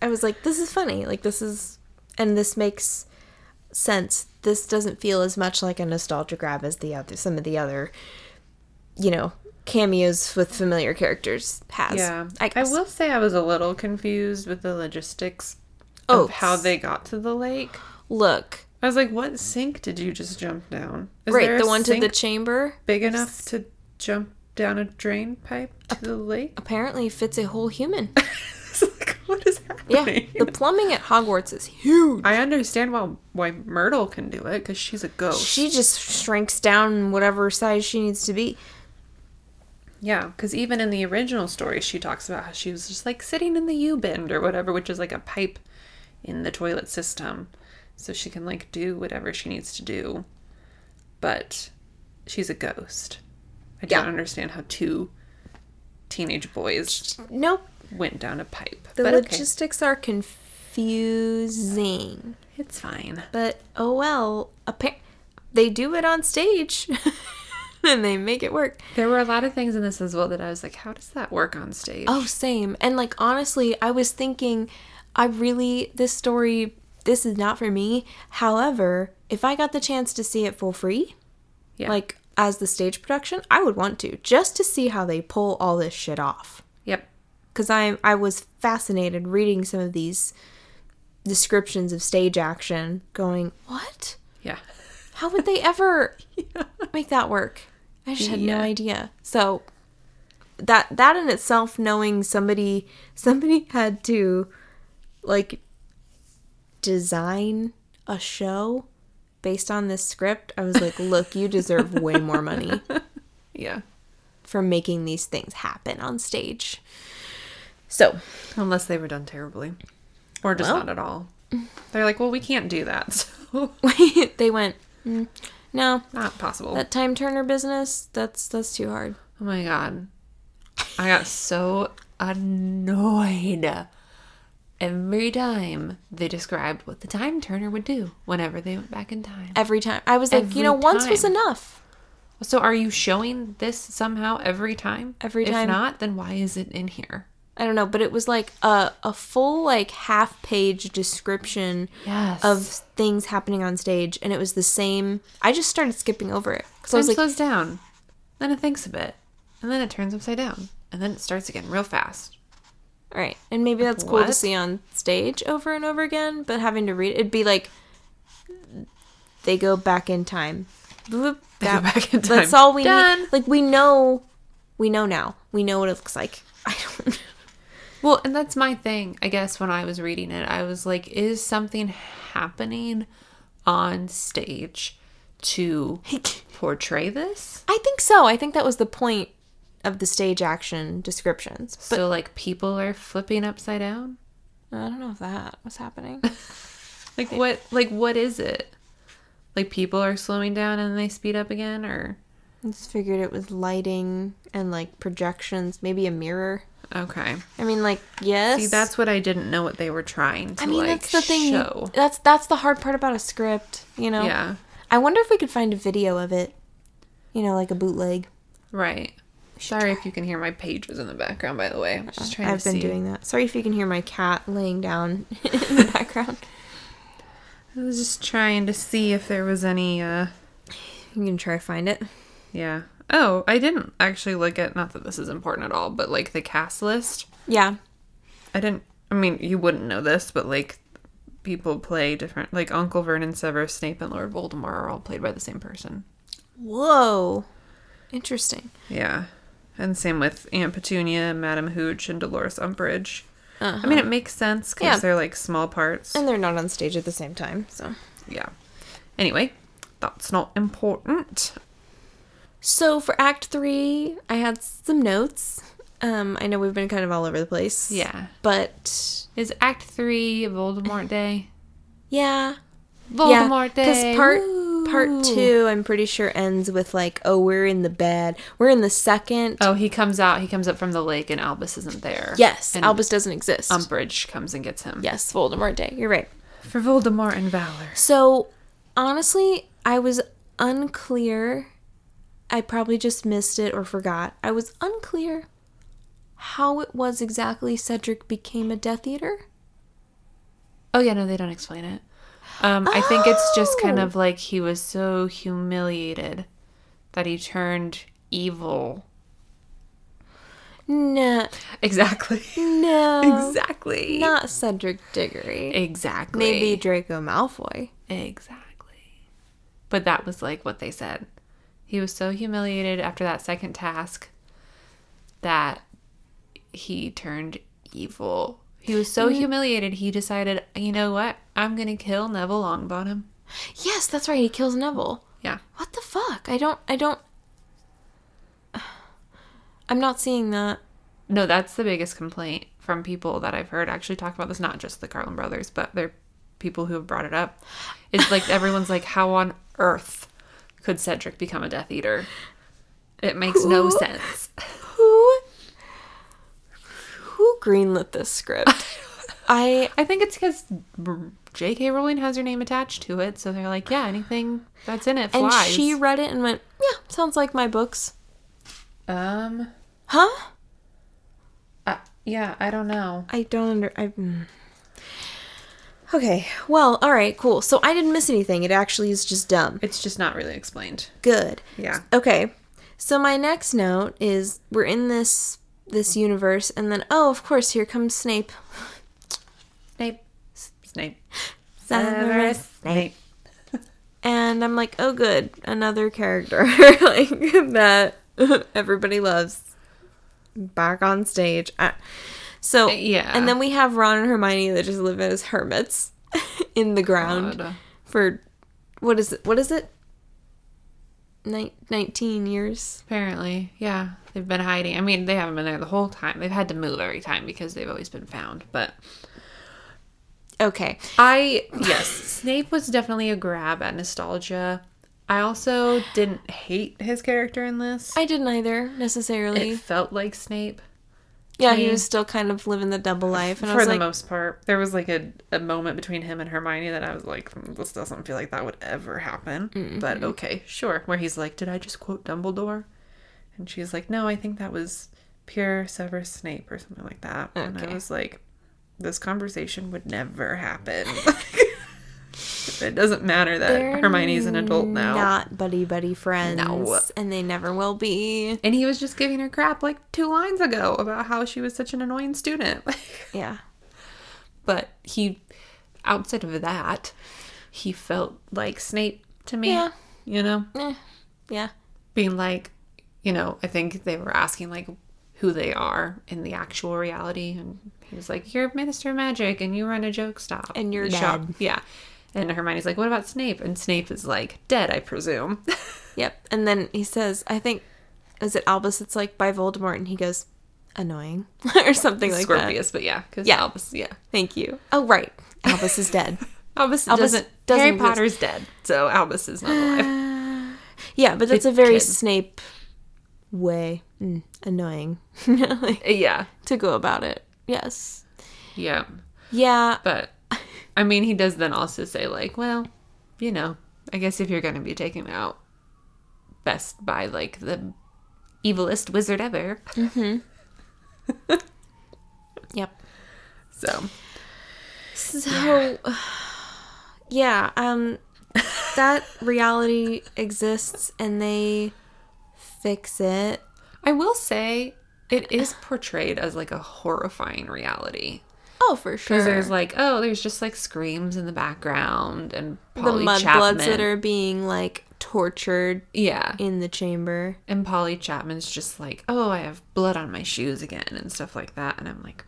I was like, this is funny. Like this is, and this makes sense. This doesn't feel as much like a nostalgia grab as the other some of the other, you know, cameos with familiar characters has. Yeah, I, I, will say I was a little confused with the logistics Oh, of how they got to the lake. look. I was like, "What sink did you just jump down? Is right, the one to the chamber big enough to jump down a drain pipe to the lake?" apparently it fits a whole human. Like, what is Yeah, the plumbing at Hogwarts is huge. I understand why why Myrtle can do it because she's a ghost. She just shrinks down whatever size she needs to be. Yeah, because even in the original story, she talks about how she was just like sitting in the U bend or whatever, which is like a pipe in the toilet system. So she can like do whatever she needs to do. But she's a ghost. I Yeah. don't understand how two teenage boys Nope. went down a pipe. The but okay, logistics are confusing. it's fine. But oh well, appa- they do it on stage and they make it work. There were a lot of things in this as well that I was like, how does that work on stage? Oh, same. And like honestly, I was thinking I really this story this is not for me. However, if I got the chance to see it for free, yeah. like as the stage production, I would want to just to see how they pull all this shit off. yep. Cuz I I was fascinated reading some of these descriptions of stage action going, "What? Yeah. How would they ever make that work? I just had no idea. So that that in itself, knowing somebody somebody had to like design a show based on this script, I was like, look, you deserve way more money Yeah. for making these things happen on stage. So Unless they were done terribly. Or just Well. not at all. They're like, well, we can't do that. So, they went, "Mm, no, not possible. that time turner business, that's that's too hard. oh my God. I got so annoyed every time they described what the time turner would do whenever they went back in time. Every time. I was like, Every you know, once was enough. So, are you showing this somehow every time? Every If time. not, then why is it in here? I don't know, but it was like a a full like half page description Yes. of things happening on stage, and it was the same. I just started skipping over it because I was like, slows down, then it thinks a bit, and then it turns upside down, and then it starts again real fast. All right, and maybe that's cool to see on stage over and over again, but having to read it, it'd be like they go back in time. Bloop, They go that- back in That's all we Done. need. Like we know, we know now. We know what it looks like. I don't. Well, and that's my thing. I guess when I was reading it, I was like, is something happening on stage to portray this? I think so. I think that was the point of the stage action descriptions. But so, like, people are flipping upside down? I don't know if that was happening. Like, what? Like, what is it? Like, people are slowing down and they speed up again, or I just figured it was lighting and like projections, maybe a mirror. okay? I mean, like yes. See, that's what I didn't know what they were trying to I mean, like that's the thing. show. That's that's the hard part about a script. You know. Yeah, I wonder if we could find a video of it. You know, like a bootleg. right. Sorry if you can hear my pages in the background. By the way, I'm just trying I've to been see. doing that. Sorry if you can hear my cat laying down in the background. I was just trying to see if there was any. uh You can try to find it. Yeah. Oh, I didn't actually look at not that this is important at all, but like the cast list. Yeah. I didn't. I mean, you wouldn't know this, but like people play different. Like Uncle Vernon, Severus Snape, and Lord Voldemort are all played by the same person. Whoa. Interesting. Yeah, and same with Aunt Petunia, Madam Hooch, and Dolores Umbridge. Uh-huh. I mean, it makes sense because Yeah. they're like small parts. and they're not on stage at the same time, so. yeah. Anyway, that's not important. So for Act Three, I had some notes. Um, I know we've been kind of all over the place. Yeah. But Is Act Three Voldemort Day? yeah. Voldemort Day. Because part Woo. Part two, I'm pretty sure ends with like, oh, we're in the bed. We're in the second. Oh, he comes out. He comes up from the lake, and Albus isn't there. yes, and Albus doesn't exist. Umbridge comes and gets him. yes, Voldemort Day. You're right. For Voldemort and Valor. So honestly, I was unclear. I probably just missed it or forgot. I was unclear how it was exactly Cedric became a Death Eater. Oh yeah, no, they don't explain it. Um, I think it's just kind Oh. of like he was so humiliated that he turned evil. No, Exactly. no, exactly. not Cedric Diggory. exactly. Maybe Draco Malfoy. Exactly. But that was like what they said. He was so humiliated after that second task that he turned evil. He was so humiliated, he decided, you know what? I'm going to kill Neville Longbottom. Yes, that's right. He kills Neville. Yeah. What the fuck? I don't. I don't. I'm not seeing that. No, that's the biggest complaint from people that I've heard actually talk about this, not just the Carlin brothers, but they're people who have brought it up. It's like everyone's like, how on earth could Cedric become a Death Eater? It makes no sense. Who? Who greenlit this script? I I think it's because J.K. Rowling has her name attached to it, so they're like, yeah, anything that's in it and she read it and went, "Yeah, sounds like my books." um, Huh? uh, yeah, I don't know. I don't under. I. mm. Okay. Well, all right, cool. So I didn't miss anything. It actually is just dumb. It's just not really explained. Good. Yeah. Okay. So my next note is we're in this this universe and then oh, of course, here comes Snape. Snape, S- Snape, Severus Snape. And I'm like, "Oh good, another character like that everybody loves back on stage." I, so, Uh, yeah. And then we have Ron and Hermione that just live as hermits in the ground God. for what is it? What is it? Nin- 19 years. Apparently, yeah, they've been hiding. I mean, they haven't been there the whole time. They've had to move every time because they've always been found. But Okay. I yes, Snape was definitely a grab at nostalgia. I also didn't hate his character in this. I didn't either necessarily. it felt like Snape yeah, he was still kind of living the double life, and I for was the like, most part. There was like a, a moment between him and Hermione that I was like, "Hmm, this doesn't feel like that would ever happen. Mm-hmm. But okay, sure. Where he's like, did I just quote Dumbledore? And she's like, no, I think that was pure Severus Snape or something like that. And I was like, this conversation would never happen. it doesn't matter that they're Hermione's an adult now. Not buddy buddy friends, No. and they never will be. and he was just giving her crap like two lines ago about how she was such an annoying student. Yeah. but he outside of that he felt like snape to me Yeah. you know Eh, yeah. being like you know i think they were asking like who they are in the actual reality and he was like you're minister of magic and you run a joke stop And you're shop." dead. yeah and hermione's like what about snape and snape is like dead i presume Yep. And then he says, I think, is it Albus? It's like by Voldemort, and he goes, annoying or something like that. scorpius but yeah because Yeah. albus yeah Thank you. Oh right, Albus is dead. albus, Albus doesn't, doesn't harry potter's dead so albus is not alive Yeah, but that's a very kid. Snape way. Mm, annoying like, yeah to go about it. Yes. yeah Yeah. But I mean, he does then also say like, well, you know, I guess if you're going to be taken out, best by like the evilest wizard ever. Yep. So So, yeah, um, that reality exists, and they fix it. I will say it is portrayed as like a horrifying reality. Oh, for sure. Because there's like, oh, there's just like screams in the background and the Polly mudbloods that are being like tortured yeah. in the chamber. And Polly Chapman's just like, oh, I have blood on my shoes again and stuff like that. And I'm like,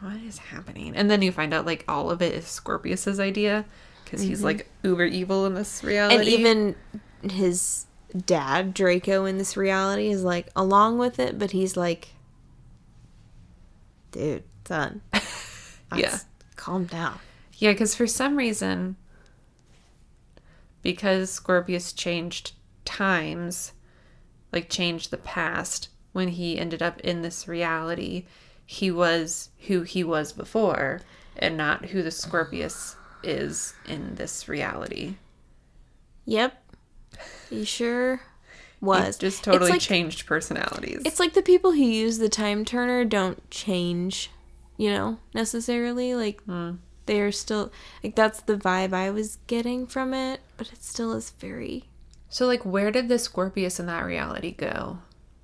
what is happening? And then you find out like all of it is Scorpius's idea because he's mm-hmm. like uber evil in this reality. And even his dad, Draco, in this reality is like along with it, but he's like, dude, son, Yeah. calm down. Yeah, because for some reason, because Scorpius changed times, like changed the past, when he ended up in this reality, he was who he was before and not who the Scorpius is in this reality. Yep. You sure He was. just totally like, changed personalities. It's like the people who use the time turner don't change, you know, necessarily. Like hmm. they're still like that's the vibe I was getting from it, but it still is very so, like, where did the Scorpius in that reality go?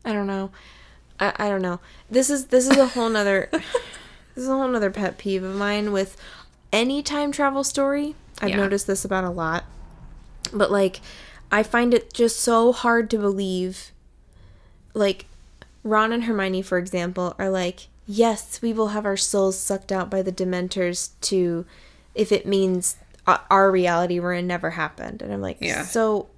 I don't know. I, I don't know. This is this is a whole nother this is a whole nother pet peeve of mine with any time travel story. I've Yeah. noticed this about a lot. But like I find it just so hard to believe like Ron and Hermione for example are like, "Yes, we will have our souls sucked out by the dementors to if it means our reality we're in never happened." And I'm like, Yeah. "So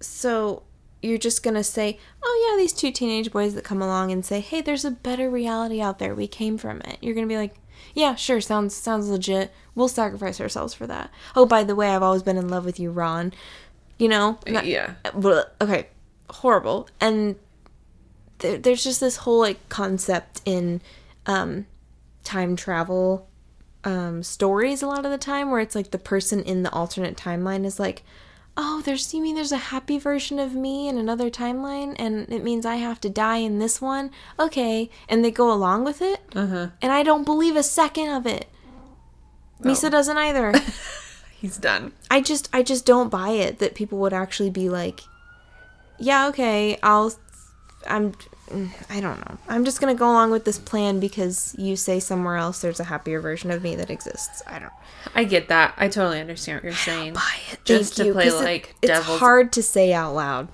so you're just gonna say, oh yeah, these two teenage boys that come along and say, hey, there's a better reality out there. We came from it. You're gonna be like, yeah, sure, sounds sounds legit. We'll sacrifice ourselves for that. Oh, by the way, I've always been in love with you, Ron. You know, Not- yeah. Blah. okay, horrible. And there, there's just this whole like concept in um, time travel um, stories a lot of the time where it's like the person in the alternate timeline is like, oh, there's you mean there's a happy version of me in another timeline, and it means I have to die in this one. Okay, and they go along with it, Uh-huh. and I don't believe a second of it. Misa doesn't either. He's done. I just I just don't buy it that people would actually be like, yeah, okay, I'll I'm I don't know. I'm just going to go along with this plan because you say somewhere else there's a happier version of me that exists. I don't I get that. I totally understand what you're saying. buy it. Just Thank to you, play 'cause it- like it's hard to say out loud.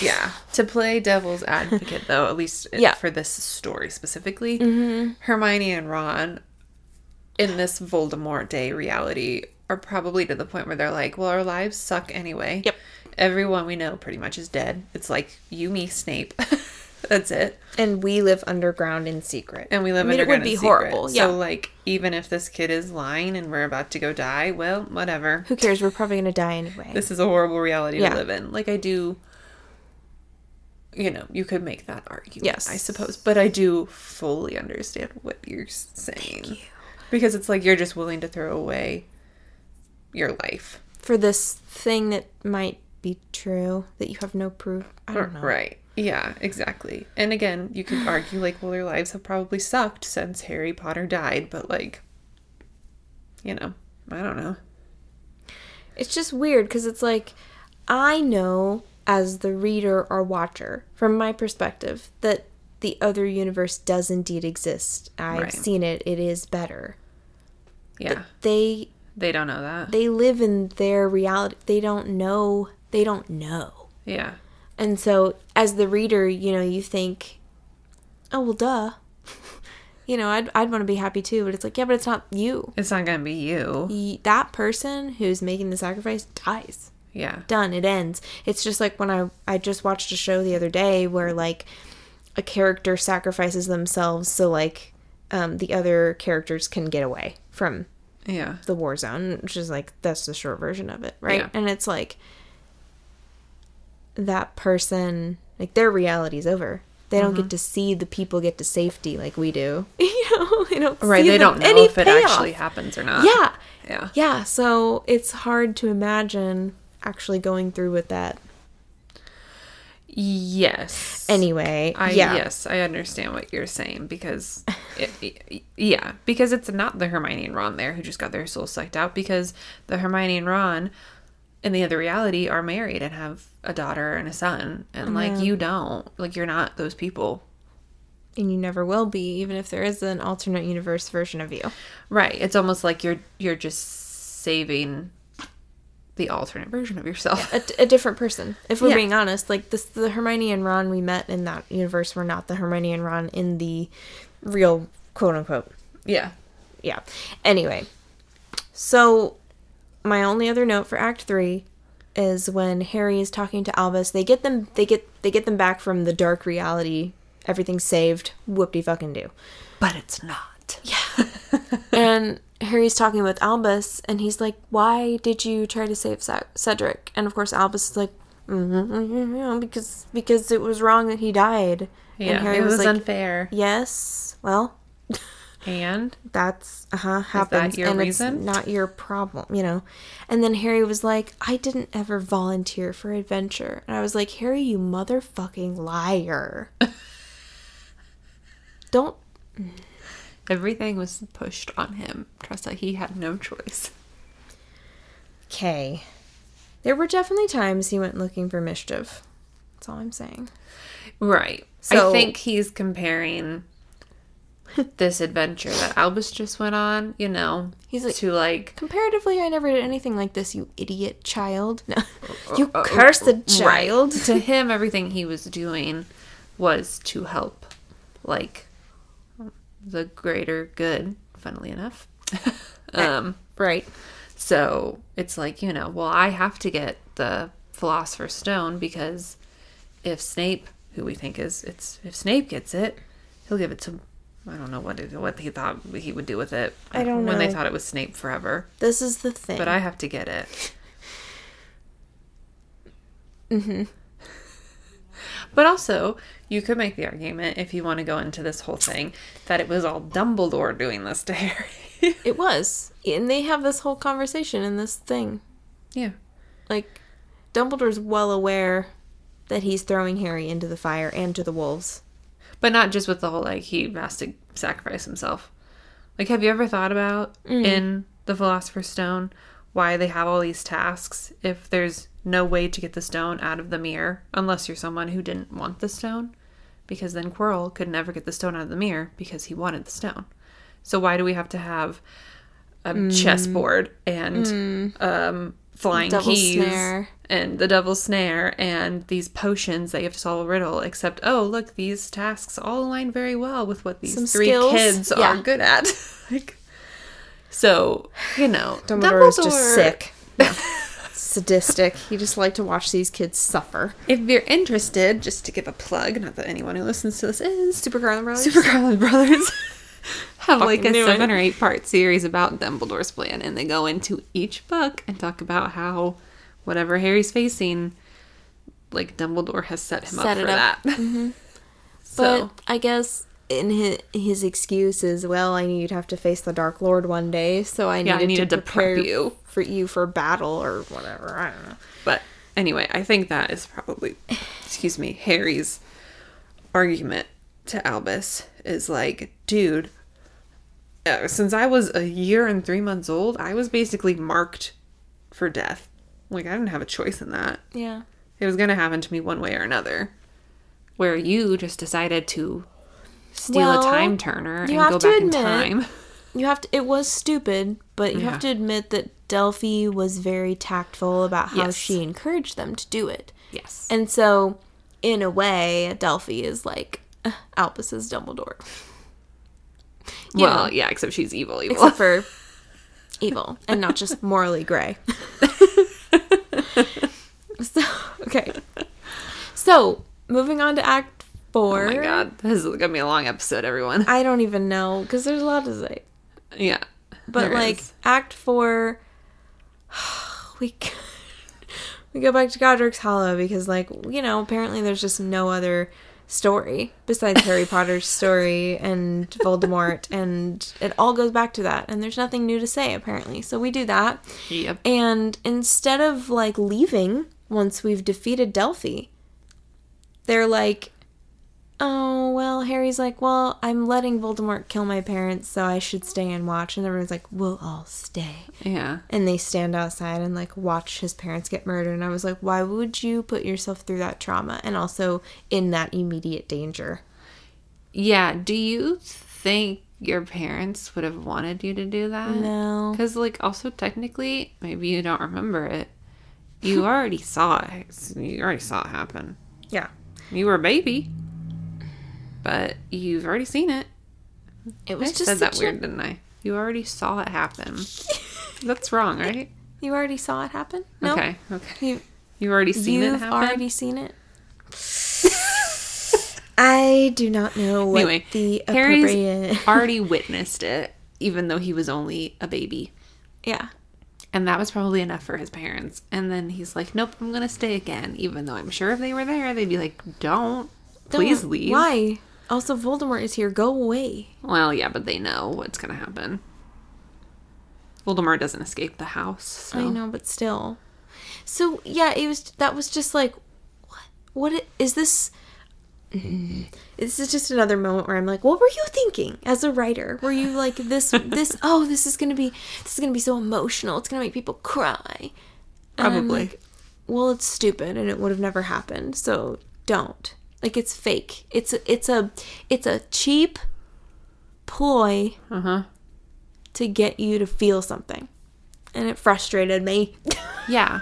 Yeah. To play devil's advocate, though, at least Yeah. Mm-hmm. for this story specifically, Hermione and Ron in this Voldemort Day reality are probably to the point where they're like, well, our lives suck anyway. Yep. Everyone we know pretty much is dead. It's like you, me, Snape. That's it. And we live underground in secret. And we live I mean, it would be horrible, yeah. So, like, even if this kid is lying and we're about to go die, well, whatever. Who cares? We're probably going to die anyway. This is a horrible reality Yeah. to live in. Like I do you know, you could make that argument, Yes. I suppose, but I do fully understand what you're saying. Because it's like you're just willing to throw away your life. For this thing that might be true that you have no proof. I don't know. Right. Yeah, exactly. And again, you could argue like, well, their lives have probably sucked since Harry Potter died, but like you know, I don't know. It's just weird because it's like I know as the reader or watcher, from my perspective, that the other universe does indeed exist. I've Right. seen it. It is better. Yeah. They They don't know that. they live in their reality. They don't know. They don't know. yeah. And so, as the reader, you know, you think, "Oh well, duh." you know, I'd I'd want to be happy too, but it's like, yeah, but it's not you. It's not going to be you. Y- That person who's making the sacrifice dies. Yeah. done it ends it's just like when i i just watched a show the other day where like a character sacrifices themselves so like um, the other characters can get away from Yeah. the war zone which is like that's the short version of it right Yeah. and it's like that person like their reality's over they don't Mm-hmm. get to see the people get to safety like we do you know they don't Right, they don't know if it payoff. actually happens or not. yeah Yeah. yeah so it's hard to imagine actually going through with that Yes. anyway I yeah. yes, I understand what you're saying because it, it- yeah, because it's not the Hermione and Ron there who just got their souls sucked out because the Hermione and Ron in the other reality are married and have a daughter and a son. And like you don't. Like you're not those people. And you never will be, even if there is an alternate universe version of you. right. It's almost like you're you're just saving the alternate version of yourself A, a different person. If we're Yeah. being honest, like this, the Hermione and Ron we met in that universe were not the Hermione and Ron in the real quote unquote yeah yeah. Anyway, so my only other note for Act Three is when Harry is talking to Albus. They get them. They get they get them back from the dark reality. Everything's saved. Whoop de fucking do. but it's not Yeah. and Harry's talking with Albus, and he's like, "Why did you try to save Cedric?" And of course, Albus is like, mm "Because because it was wrong that he died." yeah and Harry it was, was, like, unfair "Yes, well, and that's uh-huh happens your and reason? it's not your problem you know and then harry was like i didn't ever volunteer for adventure and i was like harry you motherfucking liar don't everything was pushed on him trust that he had no choice okay there were definitely times he went looking for mischief that's all i'm saying Right. So- I think he's comparing this adventure that Albus just went on, you know, He's like- to like comparatively i never did anything like this you idiot child no. Uh, you uh, uh, cursed child Right. to him, everything he was doing was to help, like, the greater good. Funnily enough, um, right so it's like you know, well, I have to get the Philosopher's Stone because if Snape, who we think is it's if Snape gets it, he'll give it to. I don't know what it, what he thought he would do with it. I don't know when they thought it was Snape forever, this is the thing but I have to get it. But also, you could make the argument if you want to go into this whole thing that it was all Dumbledore doing this to Harry. It was. And they have this whole conversation in this thing. yeah. Like, Dumbledore's well aware that he's throwing Harry into the fire and to the wolves. But not just with the whole like he has to sacrifice himself. Like, have you ever thought about mm. in the Philosopher's Stone why they have all these tasks if there's no way to get the stone out of the mirror unless you're someone who didn't want the stone? Because then Quirrell could never get the stone out of the mirror because he wanted the stone. So why do we have to have a chessboard and um, flying Devil's keys snare. and the devil's snare and these potions that you have to solve a riddle? Except, oh look, these tasks all align very well with what these Some three skills. kids Yeah. are good at. like, so you know, Dumbledore is just Dumbledore- sick. Sadistic. He just liked to watch these kids suffer. If you're interested, just to give a plug, not that anyone who listens to this is, Super Carlin Brothers. Super Carlin Brothers have like a seven it. or eight part series about Dumbledore's plan, and they go into each book and talk about how whatever Harry's facing, like Dumbledore has set him Set up for up. that. Mm-hmm. so But I guess in his, his excuse is, well, I knew you'd have to face the Dark Lord one day, so I Yeah, I needed, needed to to prep prepare you. for you for battle or whatever. I don't know. But anyway, I think that is probably, excuse me, Harry's argument to Albus is like, dude, uh, since I was a year and three months old, I was basically marked for death. Like, I didn't have a choice in that. Yeah. It was going to happen to me one way or another. Where you just decided to steal Well, a time turner and go back in time. You have to. It was stupid, but you Yeah. have to admit that Delphi was very tactful about how Yes. she encouraged them to do it. Yes. And so, in a way, Delphi is like uh, Albus's Dumbledore, you well, know. yeah, except she's evil, evil. except for evil and not just morally gray. so okay, so moving on to Act Four. oh my god. This is to be a long episode, everyone. I don't even know because there's a lot to say. yeah. But like is. Act Four, we we go back to Godric's Hollow because like you know apparently there's just no other story besides Harry Potter's story and Voldemort and it all goes back to that and there's nothing new to say apparently. So we do that. Yep. And instead of like leaving once we've defeated Delphi, they're like, oh, well, Harry's like, well, I'm letting Voldemort kill my parents, so I should stay and watch. And everyone's like, we'll all stay. Yeah. And they stand outside and like watch his parents get murdered. And I was like, why would you put yourself through that trauma and also in that immediate danger? Yeah. Do you think your parents would have wanted you to do that? No. Because, like, also technically, maybe you don't remember it. You already saw it. You already saw it happen. Yeah. You were a baby, but you've already seen it. It I was just said that such a- weird, didn't I? You already saw it happen. That's wrong, right? You already saw it happen? No. Okay. Okay. You, You've already seen you've it happen. already seen it? I do not know what Anyway, the Harry's appropriate. already witnessed it, even though he was only a baby. yeah. And that was probably enough for his parents. And then he's like, nope, I'm going to stay again. Even though I'm sure if they were there, they'd be like, don't. Please Don't- leave. Why? Also, Voldemort is here. Go away. Well, yeah, but they know what's going to happen. Voldemort doesn't escape the house. So. I know, but still. So yeah, it was. That was just like, what? What i- is this? Mm-hmm. This is just another moment where I'm like, what were you thinking as a writer? Were you like this? This? Oh, this is gonna be. This is gonna be so emotional. It's gonna make people cry. And Probably. like, well, it's stupid, and it would have never happened. So don't. Like it's fake. It's a, it's a it's a cheap ploy Uh huh. to get you to feel something, and it frustrated me. Yeah.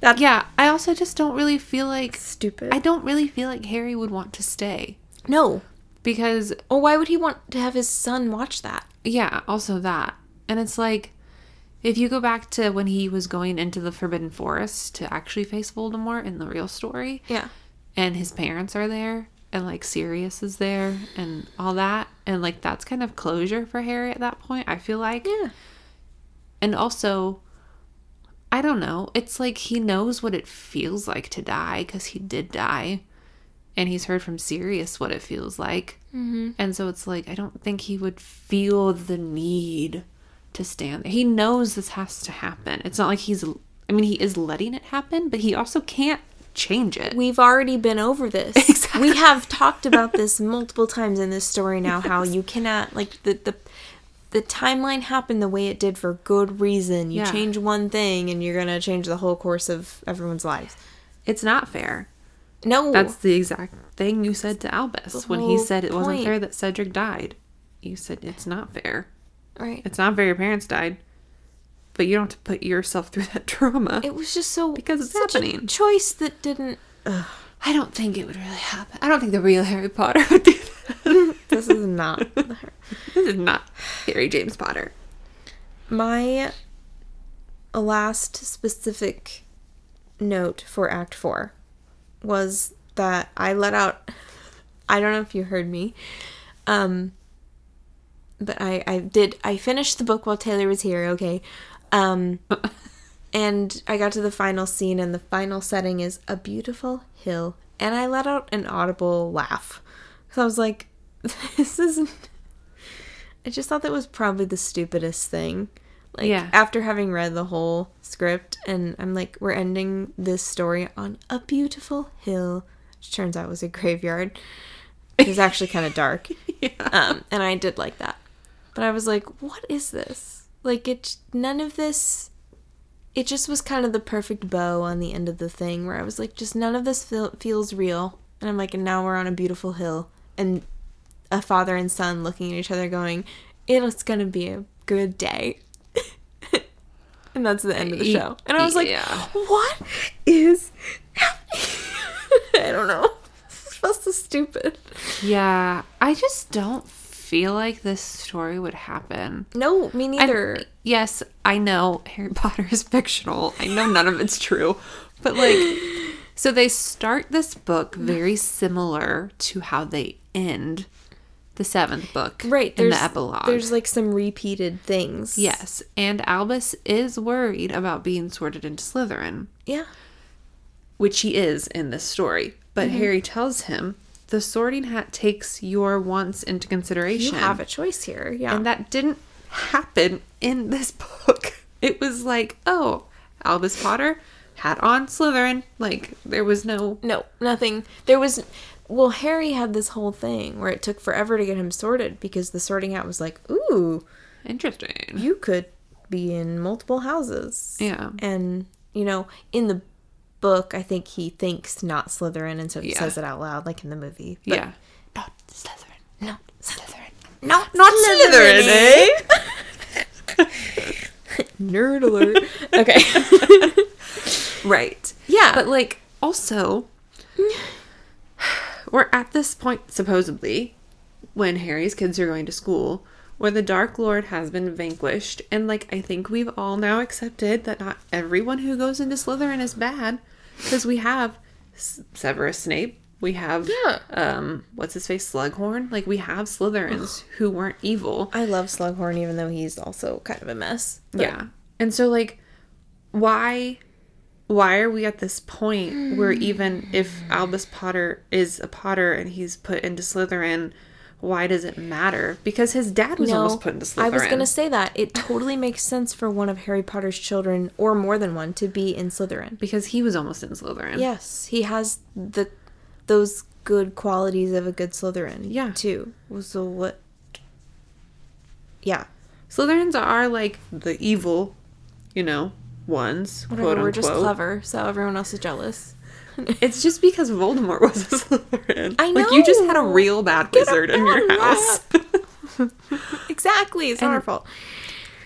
That- yeah. I also just don't really feel like. Stupid. I don't really feel like Harry would want to stay. no. Because Or why would he want to have his son watch that? Yeah, also that. And it's like if you go back to when he was going into the Forbidden Forest to actually face Voldemort in the real story, Yeah. And his parents are there, and like Sirius is there, and all that, and like that's kind of closure for Harry at that point, I feel like. Yeah. And also, I don't know, it's like he knows what it feels like to die because he did die. And he's heard from Sirius what it feels like. Mm-hmm. And so it's like, I don't think he would feel the need to stand there. He knows this has to happen. It's not like he's, I mean, he is letting it happen, but he also can't change it. We've already been over this. Exactly. We have talked about this multiple times in this story now how you cannot like the the the timeline happened the way it did for good reason. You Yeah. change one thing and you're going to change the whole course of everyone's lives. It's not fair. No. That's the exact thing you said to Albus when he said it wasn't fair that Cedric died. You said it's not fair. right. It's not fair your parents died, but you don't have to put yourself through that trauma. It was just so Because it's such a happening. choice that didn't I don't think it would really happen. I don't think the real Harry Potter would do that. This is not this is not Harry James Potter. My last specific note for Act 4 was that I let out I don't know if you heard me. Um but I I did I finished the book while Taylor was here, okay. Um and I got to the final scene and the final setting is a beautiful hill and I let out an audible laugh. So I was like this isn't I just thought that was probably the stupidest thing. Like Yeah. after having read the whole script and I'm like we're ending this story on a beautiful hill, which turns out was a graveyard. It was actually kind of dark. Yeah. Um and I did like that. But I was like, what is this? Like it none of this it just was kind of the perfect bow on the end of the thing where I was like just none of this feel, feels real. And I'm like and now we're on a beautiful hill and a father and son looking at each other going, it's going to be a good day. and that's the end of the show. And I was like, Yeah. what is? I don't know. This feels so stupid. Yeah, I just don't feel like this story would happen. No, me I- neither. yes, I know Harry Potter is fictional. I know none of it's true. But like so they start this book very similar to how they end the seventh book right. in the epilogue. There's like some repeated things. yes, and Albus is worried about being sorted into Slytherin, Yeah. which he is in this story. But Mm-hmm. Harry tells him the sorting hat takes your wants into consideration. You have a choice here. Yeah. And that didn't happen in this book. It was like, oh, Albus Potter hat on Slytherin. Like there was no no, nothing. There was well, Harry had this whole thing where it took forever to get him sorted because the sorting hat was like, ooh, Interesting. you could be in multiple houses. Yeah. And, you know, in the book, I think he thinks not Slytherin, and so he Yeah. said it out loud, like in the movie. But yeah. Not Slytherin. Not Slytherin. Not, not Slytherin, eh? Nerd alert. Okay. Right. Yeah. But like also we're at this point supposedly when Harry's kids are going to school where the Dark Lord has been vanquished and like I think we've all now accepted that not everyone who goes into Slytherin is bad because we have Severus Snape we have Yeah. um what's his face Slughorn like we have Slytherins who weren't evil I love Slughorn, even though he's also kind of a mess. But- Yeah. And so like why why are we at this point where even if Albus Potter is a Potter and he's put into Slytherin, why does it matter? Because his dad was almost put into Slytherin. I was gonna say that it totally makes sense for one of Harry Potter's children, or more than one, to be in Slytherin. because he was almost in Slytherin. Yes, he has the those good qualities of a good Slytherin. Yeah. too. So what? Yeah, Slytherins are like the evil, you know, ones, whatever. quote we're just clever, so everyone else is jealous. It's just because Voldemort was a Slytherin. I know. Like you just had a real bad Get wizard in your house. exactly, it's not our fault.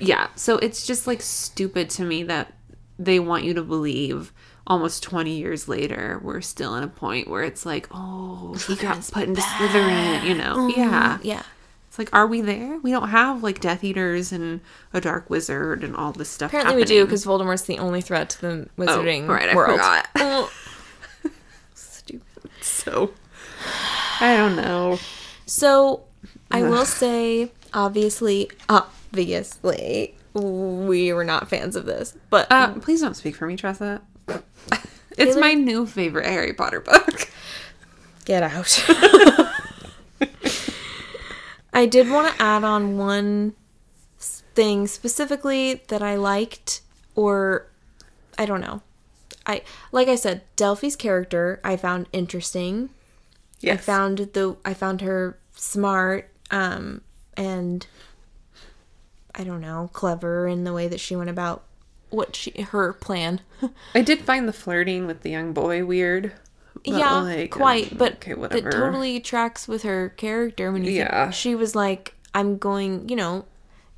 Yeah, so it's just like stupid to me that they want you to believe almost 20 years later we're still in a point where it's like, oh, he got put into Slytherin, you know. Mm-hmm, yeah. Yeah, It's like, are we there? We don't have like Death Eaters and a Dark Wizard and all this stuff. apparently we do because Voldemort's the only threat to the oh, wizarding Oh, right, I world. forgot. So, I don't know. So I will say, obviously, obviously, we were not fans of this, but Uh, please don't speak for me, Tressa. It's my new favorite Harry Potter book. get out. I did want to add on one thing specifically that I liked, or I don't know. I like I said, Delphi's character I found interesting. Yes. I found the I found her smart um and I don't know, clever in the way that she went about what she her plan. I did find the flirting with the young boy weird. yeah, like, quite, um, but okay, whatever. it totally tracks with her character when you think- Yeah. she was like I'm going, you know,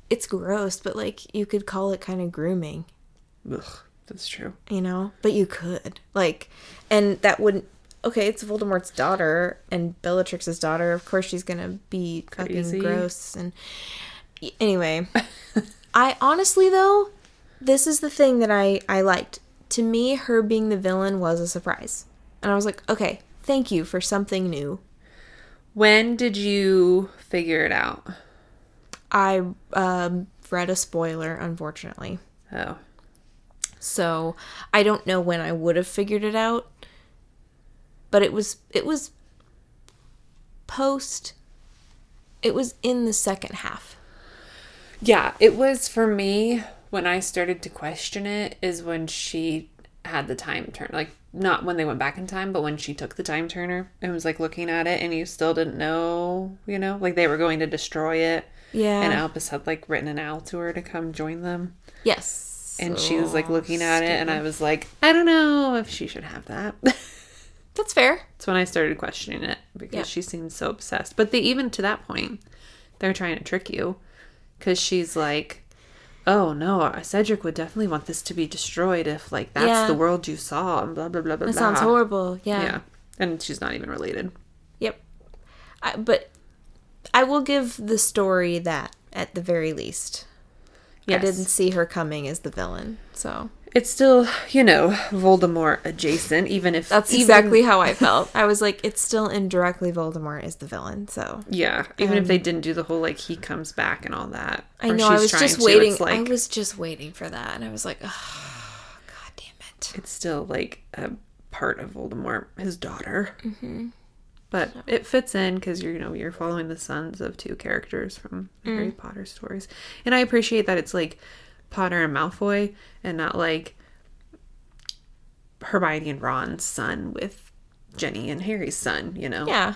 it's gross, but like you could call it kind of grooming, Ugh, that's true. you know? But you could. Like and that wouldn't okay, it's Voldemort's daughter and Bellatrix's daughter. Of course she's going to be Crazy. fucking gross and anyway. I honestly though, this is the thing that I I liked. To me, her being the villain was a surprise. And I was like, okay, thank you for something new. When did you figure it out? I um, read a spoiler, unfortunately. Oh, So I don't know when I would have figured it out. But it was it was post it was in the second half. yeah. It was for me when I started to question it. Is when she had the time turn, like not when they went back in time, but when she took the time turner and was like looking at it, and you still didn't know, you know, like they were going to destroy it. Yeah. And Albus had like written an owl to her to come join them. yes. And she was like looking at it, and. I was like, I don't know if she should have that. That's fair. That's when I started questioning it because Yeah. she seemed so obsessed. But they even to that point, they're trying to trick you because she's like, "Oh no, uh, Cedric would definitely want this to be destroyed if like that's Yeah. the world you saw." And blah blah blah blah. That blah. sounds horrible. Yeah. Yeah, and she's not even related. Yep. I, but I will give the story that at the very least. Yes. I didn't see her coming as the villain. So It's still, you know, Voldemort adjacent, even if that's even- exactly how I felt. I was like, it's still indirectly Voldemort is the villain. So Yeah, even if they didn't do the whole like he comes back and all that. I know I was just to, waiting. Like I was just waiting for that, and I was like, oh, god damn it. it's still like a part of Voldemort, his daughter. Mm-hmm. But it fits in because you're you know you're following the sons of two characters from the Harry mm. Potter stories, and I appreciate that it's like Potter and Malfoy and not like Hermione and Ron's son with Ginny and Harry's son, you know? Yeah.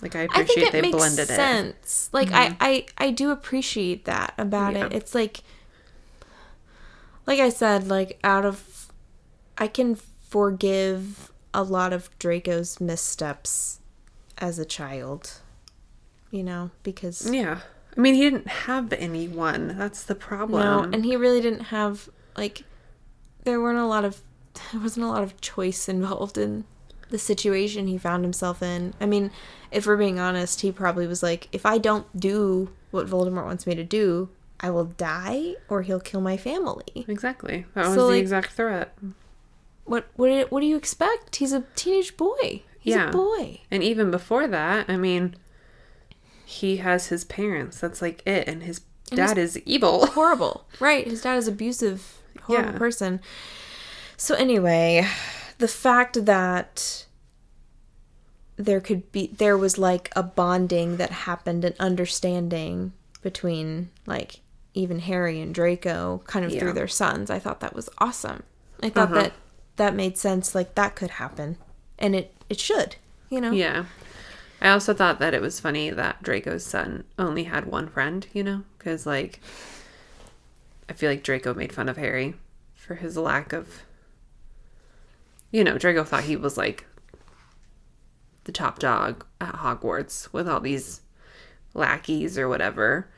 Like, I I appreciate think it they makes blended it. sense. Like I, mm-hmm. I I do appreciate that about Yeah. it. It's like like I said, like out of I can forgive a lot of Draco's missteps as a child. You know, because Yeah. I mean, he didn't have anyone. That's the problem. no, and he really didn't have like there weren't a lot of there wasn't a lot of choice involved in the situation he found himself in. I mean, if we're being honest, he probably was like, if I don't do what Voldemort wants me to do, I will die or he'll kill my family. exactly. That was the like- exact threat. What what what do you expect? He's a teenage boy. He's Yeah. a boy. And even before that, I mean, he has his parents. That's like it. And his And dad is evil. Horrible. Right. His dad is abusive, horrible Yeah. person. So anyway, the fact that there could be there was like a bonding that happened an understanding between like even Harry and Draco kind of Yeah. through their sons. I thought that was awesome. I thought Uh-huh. that that made sense like that could happen and it it should, you know. Yeah. I also thought that it was funny that Draco's son only had one friend, you know? Because, like, I feel like Draco made fun of Harry for his lack of. You know, Draco thought he was, like, the top dog at Hogwarts with all these lackeys or whatever.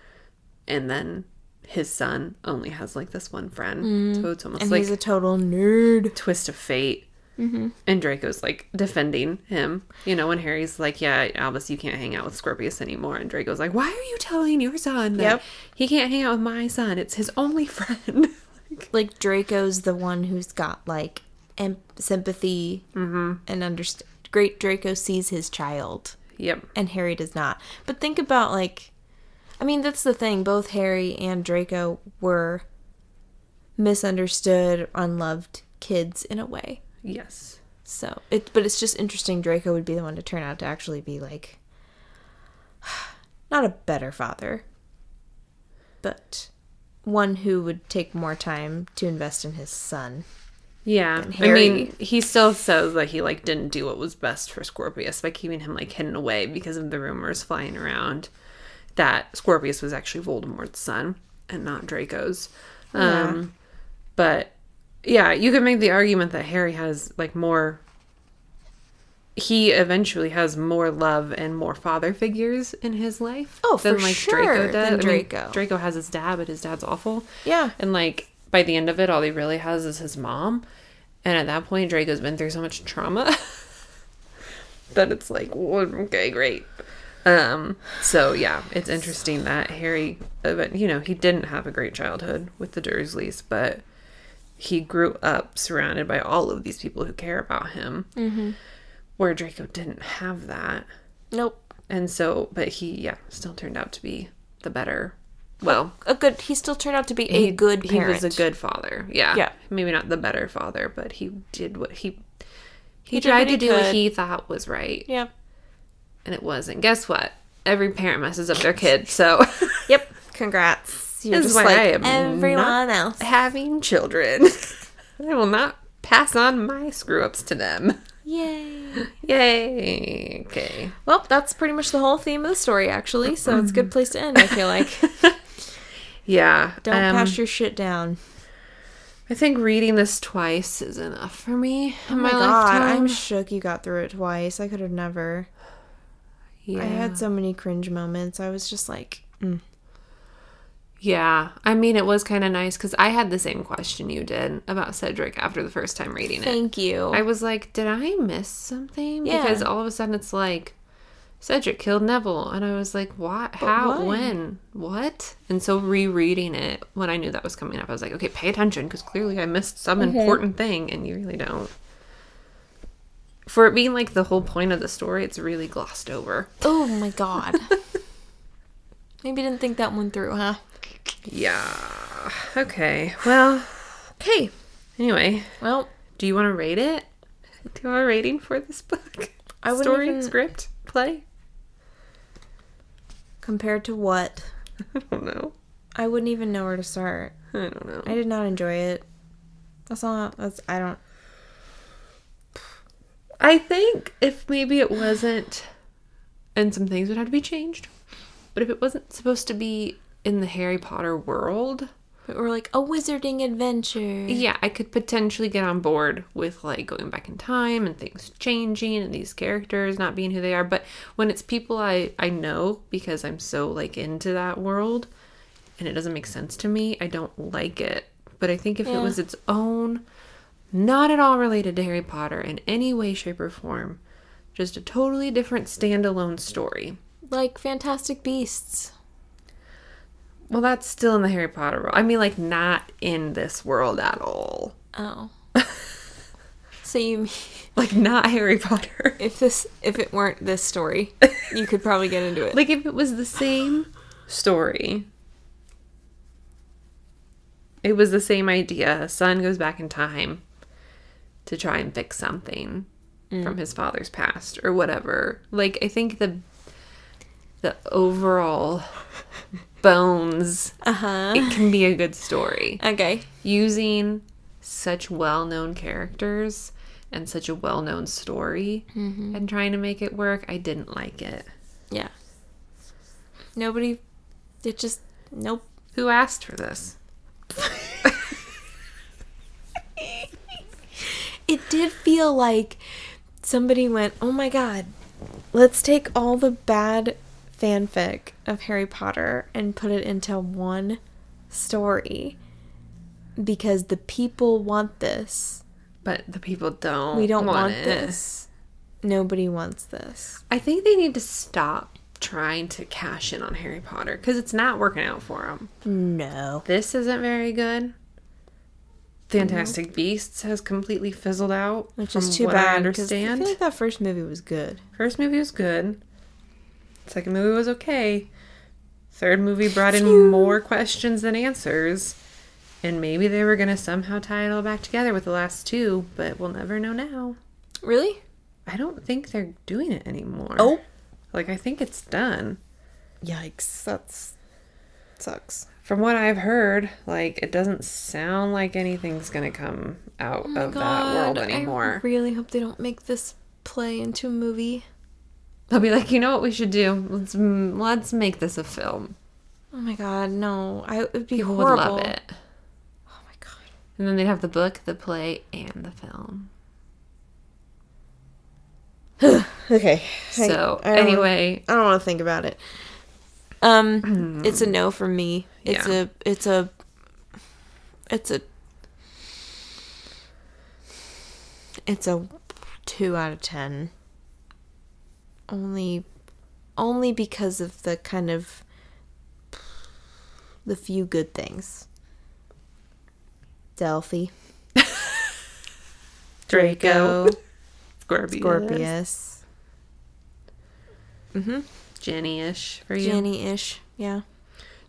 And then his son only has, like, this one friend. Mm. So it's almost And like he's a total nerd. twist of fate. And Draco's like defending him. You know, when Harry's like, Yeah, Albus, you can't hang out with Scorpius anymore. And Draco's like, Why are you telling your son that Yep. he can't hang out with my son? It's his only friend. like Draco's the one who's got like em- sympathy Mm-hmm. and understand. Great Draco sees his child, yep. and Harry does not. But think about like, I mean, that's the thing. Both Harry and Draco were misunderstood, unloved kids in a way. Yes. So it, but it's just interesting. Draco would be the one to turn out to actually be like, not a better father, but one who would take more time to invest in his son. Yeah. I mean, he still says that he like didn't do what was best for Scorpius by keeping him like hidden away because of the rumors flying around that Scorpius was actually Voldemort's son and not Draco's. Um but yeah, you could make the argument that Harry has like more he eventually has more love and more father figures in his life Oh, for sure, than I mean, Draco. Draco has his dad, but his dad's awful. Yeah. And like by the end of it, all he really has is his mom. And at that point, Draco's been through so much trauma that it's like, okay, great. Um. So yeah, it's interesting that Harry, uh, but you know, he didn't have a great childhood with the Dursleys, but he grew up surrounded by all of these people who care about him. Mm-hmm. Where Draco didn't have that, Nope. and so, but he, yeah, still turned out to be the better. Well, A good. He still turned out to be a good parent. he was a good father. Yeah. Yeah. Maybe not the better father, but he did what he he, He tried what to he do what he thought was right, Yeah. and it wasn't. Guess what? Every parent messes up their kid. So Yep. Congrats. You're This is just why like I am everyone else. having children, I will not pass on my screw ups to them. Yay. Yay. Okay. Well, that's pretty much the whole theme of the story, actually. So it's a good place to end. I feel like. Yeah. Don't um, pass your shit down. I think reading this twice is enough for me Oh my, my god, lifetime. I'm shook you got through it twice. I could have never. yeah. I had so many cringe moments. I was just like, mm. Yeah, I mean, it was kind of nice because I had the same question you did about Cedric after the first time reading it. thank you. I was like, did I miss something? Yeah. Because all of a sudden it's like, Cedric killed Neville. And I was like, what? How? why? When? What? And so rereading it when I knew that was coming up, I was like, okay, pay attention because clearly I missed some Mm-hmm. important thing and you really don't. For it being like the whole point of the story, it's really glossed over. oh my god. Maybe didn't think that one through, huh? Yeah. Okay. Well, Okay. anyway, Well, Do you want to rate it? Do you want a rating for this book? I wouldn't Story, even- script, play? compared to what? I don't know. I wouldn't even know where to start. I don't know. I did not enjoy it. That's all. That's I don't. I think if maybe it wasn't, and some things would have to be changed, but if it wasn't supposed to be in the Harry Potter world, But we're like a wizarding adventure. yeah, I could potentially get on board with like going back in time and things changing and these characters not being who they are. But when it's people I I know because I'm so like into that world, and it doesn't make sense to me, I don't like it. But I think if it was its own, not at all related to Harry Potter in any way, shape, or form, just a totally different standalone story. Like Fantastic Beasts. Well, that's still in the Harry Potter world. I mean, like, not in this world at all. Oh. so you mean Like, not Harry Potter. if this if it weren't this story, you could probably get into it. Like, if it was the same story, it was the same idea. Son goes back in time to try and fix something mm. from his father's past or whatever. Like, I think the the overall bones Uh-huh. it can be a good story. Okay. using such well-known characters and such a well-known story and trying to make it work i didn't like it Yeah. Nobody it just nope. who asked for this It did feel like somebody went, "Oh my god, let's take all the bad fanfic of Harry Potter and put it into one story because the people want this. but the people don't We don't want, it. this. Nobody wants this." i think they need to stop trying to cash in on harry potter because it's not working out for them No. this isn't very good fantastic beasts has completely fizzled out Which is too i bad I understand feel like that first movie was good. First movie was good. Second movie was okay. Third movie brought in more questions than answers. And maybe they were going to somehow tie it all back together with the last two, but we'll never know now. Really? I don't think they're doing it anymore. Oh. Like, I think it's done. Yikes. That's sucks. From what I've heard, like, it doesn't sound like anything's going to come out oh of that world anymore. I really hope they don't make this play into a movie. They'll be like, you know what we should do? Let's let's make this a film. Oh my god, no. I it would be People horrible. would love it. Oh my god. And then they'd have the book, the play, and the film. Okay. So anyway, I don't want to think about it. Um, it's a no for me. It's Yeah. a, it's a, it's a, it's a two out of ten. Only, only because of the kind of the few good things. Delphi, Draco, Scorpius, Scorpius, mm-hmm. Ginny-ish for you. Ginny-ish. Yeah.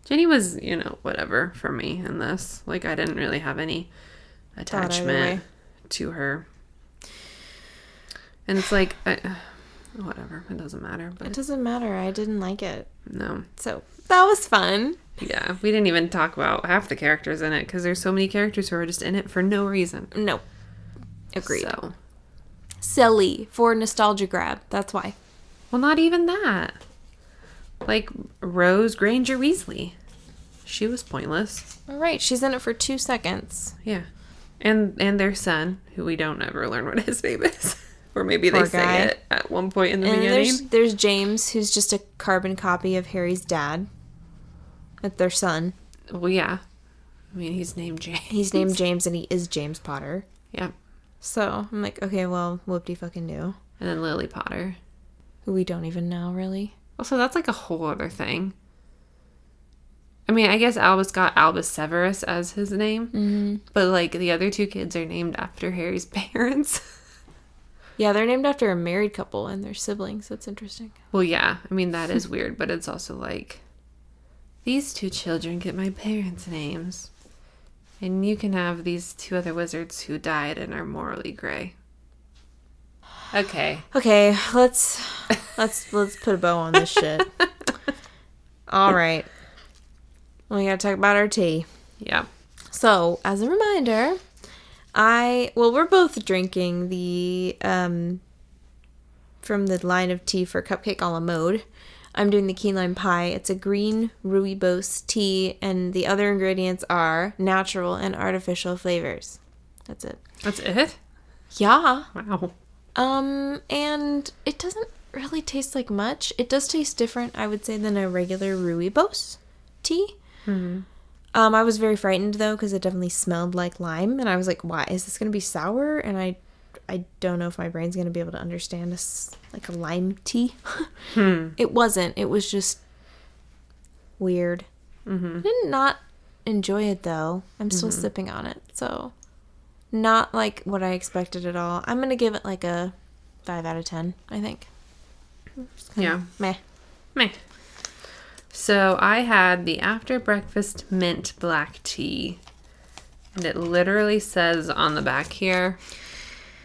Ginny was, you know, whatever for me in this. Like I didn't really have any attachment to her. And it's like, I, whatever, it doesn't matter. But It doesn't matter. I didn't like it. no, So that was fun. yeah, we didn't even talk about half the characters in it because there's so many characters who are just in it for no reason. No. Agreed. So, Silly for nostalgia grab. That's why. well, not even that. Like Rose Granger Weasley, she was pointless. All right. She's in it for two seconds. Yeah. And and their son, who we don't ever learn what his name is. or maybe they Poor say guy. it at one point in the And beginning. there's there's James, who's just a carbon copy of Harry's dad. That's their son. Well, yeah. I mean, he's named James. He's named James, and he is James Potter. Yeah. So I'm like, okay, well, whoop de fucking do. And then Lily Potter. Who we don't even know really. Also, that's like a whole other thing. I mean, I guess Albus got Albus Severus as his name, Mm-hmm. but like the other two kids are named after Harry's parents. Yeah, they're named after a married couple and their siblings. That's interesting. well, yeah, I mean, that is weird, but it's also like these two children get my parents' names, and you can have these two other wizards who died and are morally gray. Okay. Okay, let's let's let's put a bow on this shit. All right. We gotta talk about our tea. Yeah. So, as a reminder, I well, we're both drinking the um from the line of tea for Cupcake a la mode. I'm doing the key lime pie. It's a green rooibos tea, and the other ingredients are natural and artificial flavors. That's it. That's it? Yeah. Wow. Um, and it doesn't really taste like much. It does taste different, I would say, than a regular rooibos tea. Um, I was very frightened though because it definitely smelled like lime, and I was like, "Why is this gonna be sour?" And I, I don't know if my brain's gonna be able to understand this like a lime tea. Hmm. It wasn't. It was just weird. Mm-hmm. I did not enjoy it though. I'm still mm-hmm. sipping on it, so not like what I expected at all. I'm gonna give it like a five out of ten. I think. Yeah. Meh. Meh. So I had the after breakfast mint black tea. And it literally says on the back here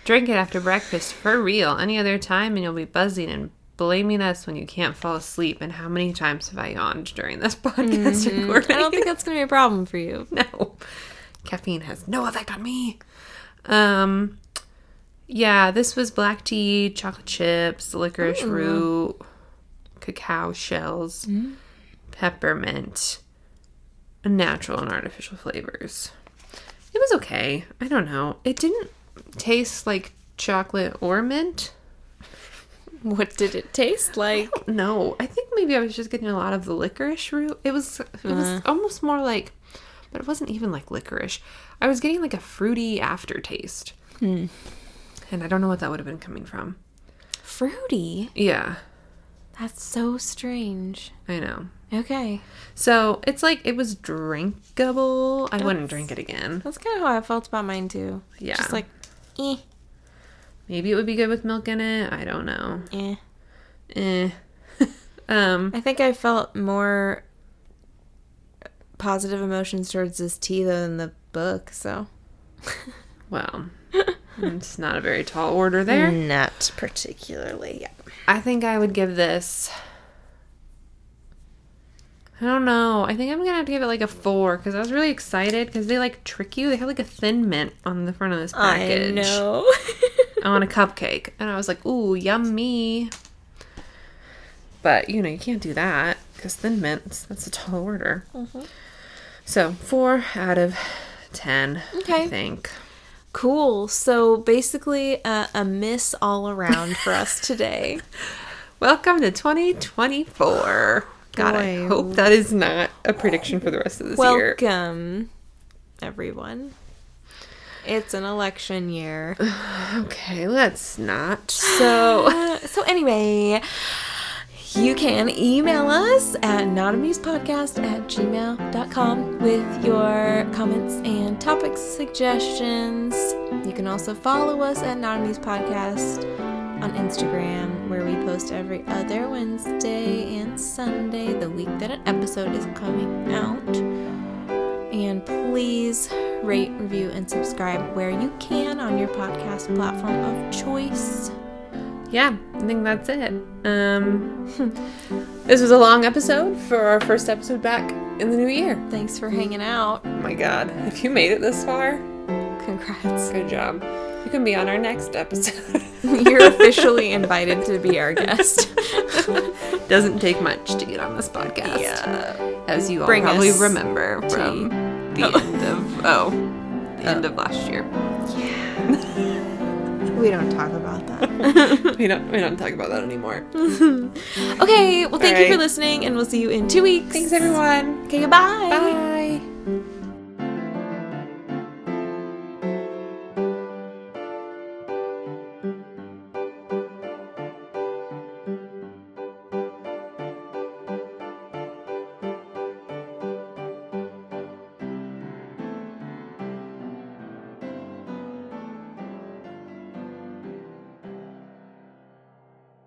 drink it after breakfast for real. Any other time and you'll be buzzing and blaming us when you can't fall asleep. And how many times have I yawned during this podcast mm-hmm. recording? I don't think that's gonna be a problem for you. no. Caffeine has no effect on me. Um yeah, this was black tea, chocolate chips, licorice mm. root, cacao shells, mm. Peppermint, natural and artificial flavors. It was okay. I don't know. It didn't taste like chocolate or mint. What did it taste like? No, I think maybe I was just getting a lot of the licorice root. It was it was almost more like, but it wasn't even like licorice. I was getting like a fruity aftertaste, hmm. and I don't know what that would have been coming from. Fruity. Yeah, That's so strange. I know. Okay, So it's like it was drinkable. I wouldn't drink it again. that's kind of how I felt about mine too. Yeah. Just like, eh, Maybe it would be good with milk in it. I don't know. eh. Eh. um. I think I felt more positive emotions towards this tea than the book. So Well, it's not a very tall order there. not particularly. Yeah. I think I would give this. I don't know. I think I'm gonna have to give it like a four because I was really excited because they like trick you. They have like a thin mint on the front of this package. I know. on a cupcake, and I was like, "Ooh, yummy!" But you know, you can't do that because thin mints. That's a tall order. Mm-hmm. So four out of ten. I Okay. think. Cool. So basically, uh, a miss all around for us today. Welcome to 2024. God, I hope that is not a prediction for the rest of this year. Welcome, everyone. It's an election year. Okay, let's not. So, so anyway, you can email us at notamusepodcast at gmail.com with your comments and topic suggestions. You can also follow us at Notamuse Podcast on Instagram, where we post every other Wednesday and Sunday, the week that an episode is coming out. And please rate, review, and subscribe where you can on your podcast platform of choice. Yeah, I think that's it. Um, this was a long episode for our first episode back in the new year. Thanks for hanging out. Oh my god, if you made it this far, Congrats. good job. You can be on our next episode. You're officially invited to be our guest. Doesn't take much to get on this podcast. As you all probably remember from the end of oh, the end of last year. We don't talk about that. we don't we don't talk about that anymore. Okay, well, thank you for listening, and we'll see you in two weeks. Thanks everyone. Okay, goodbye. Bye.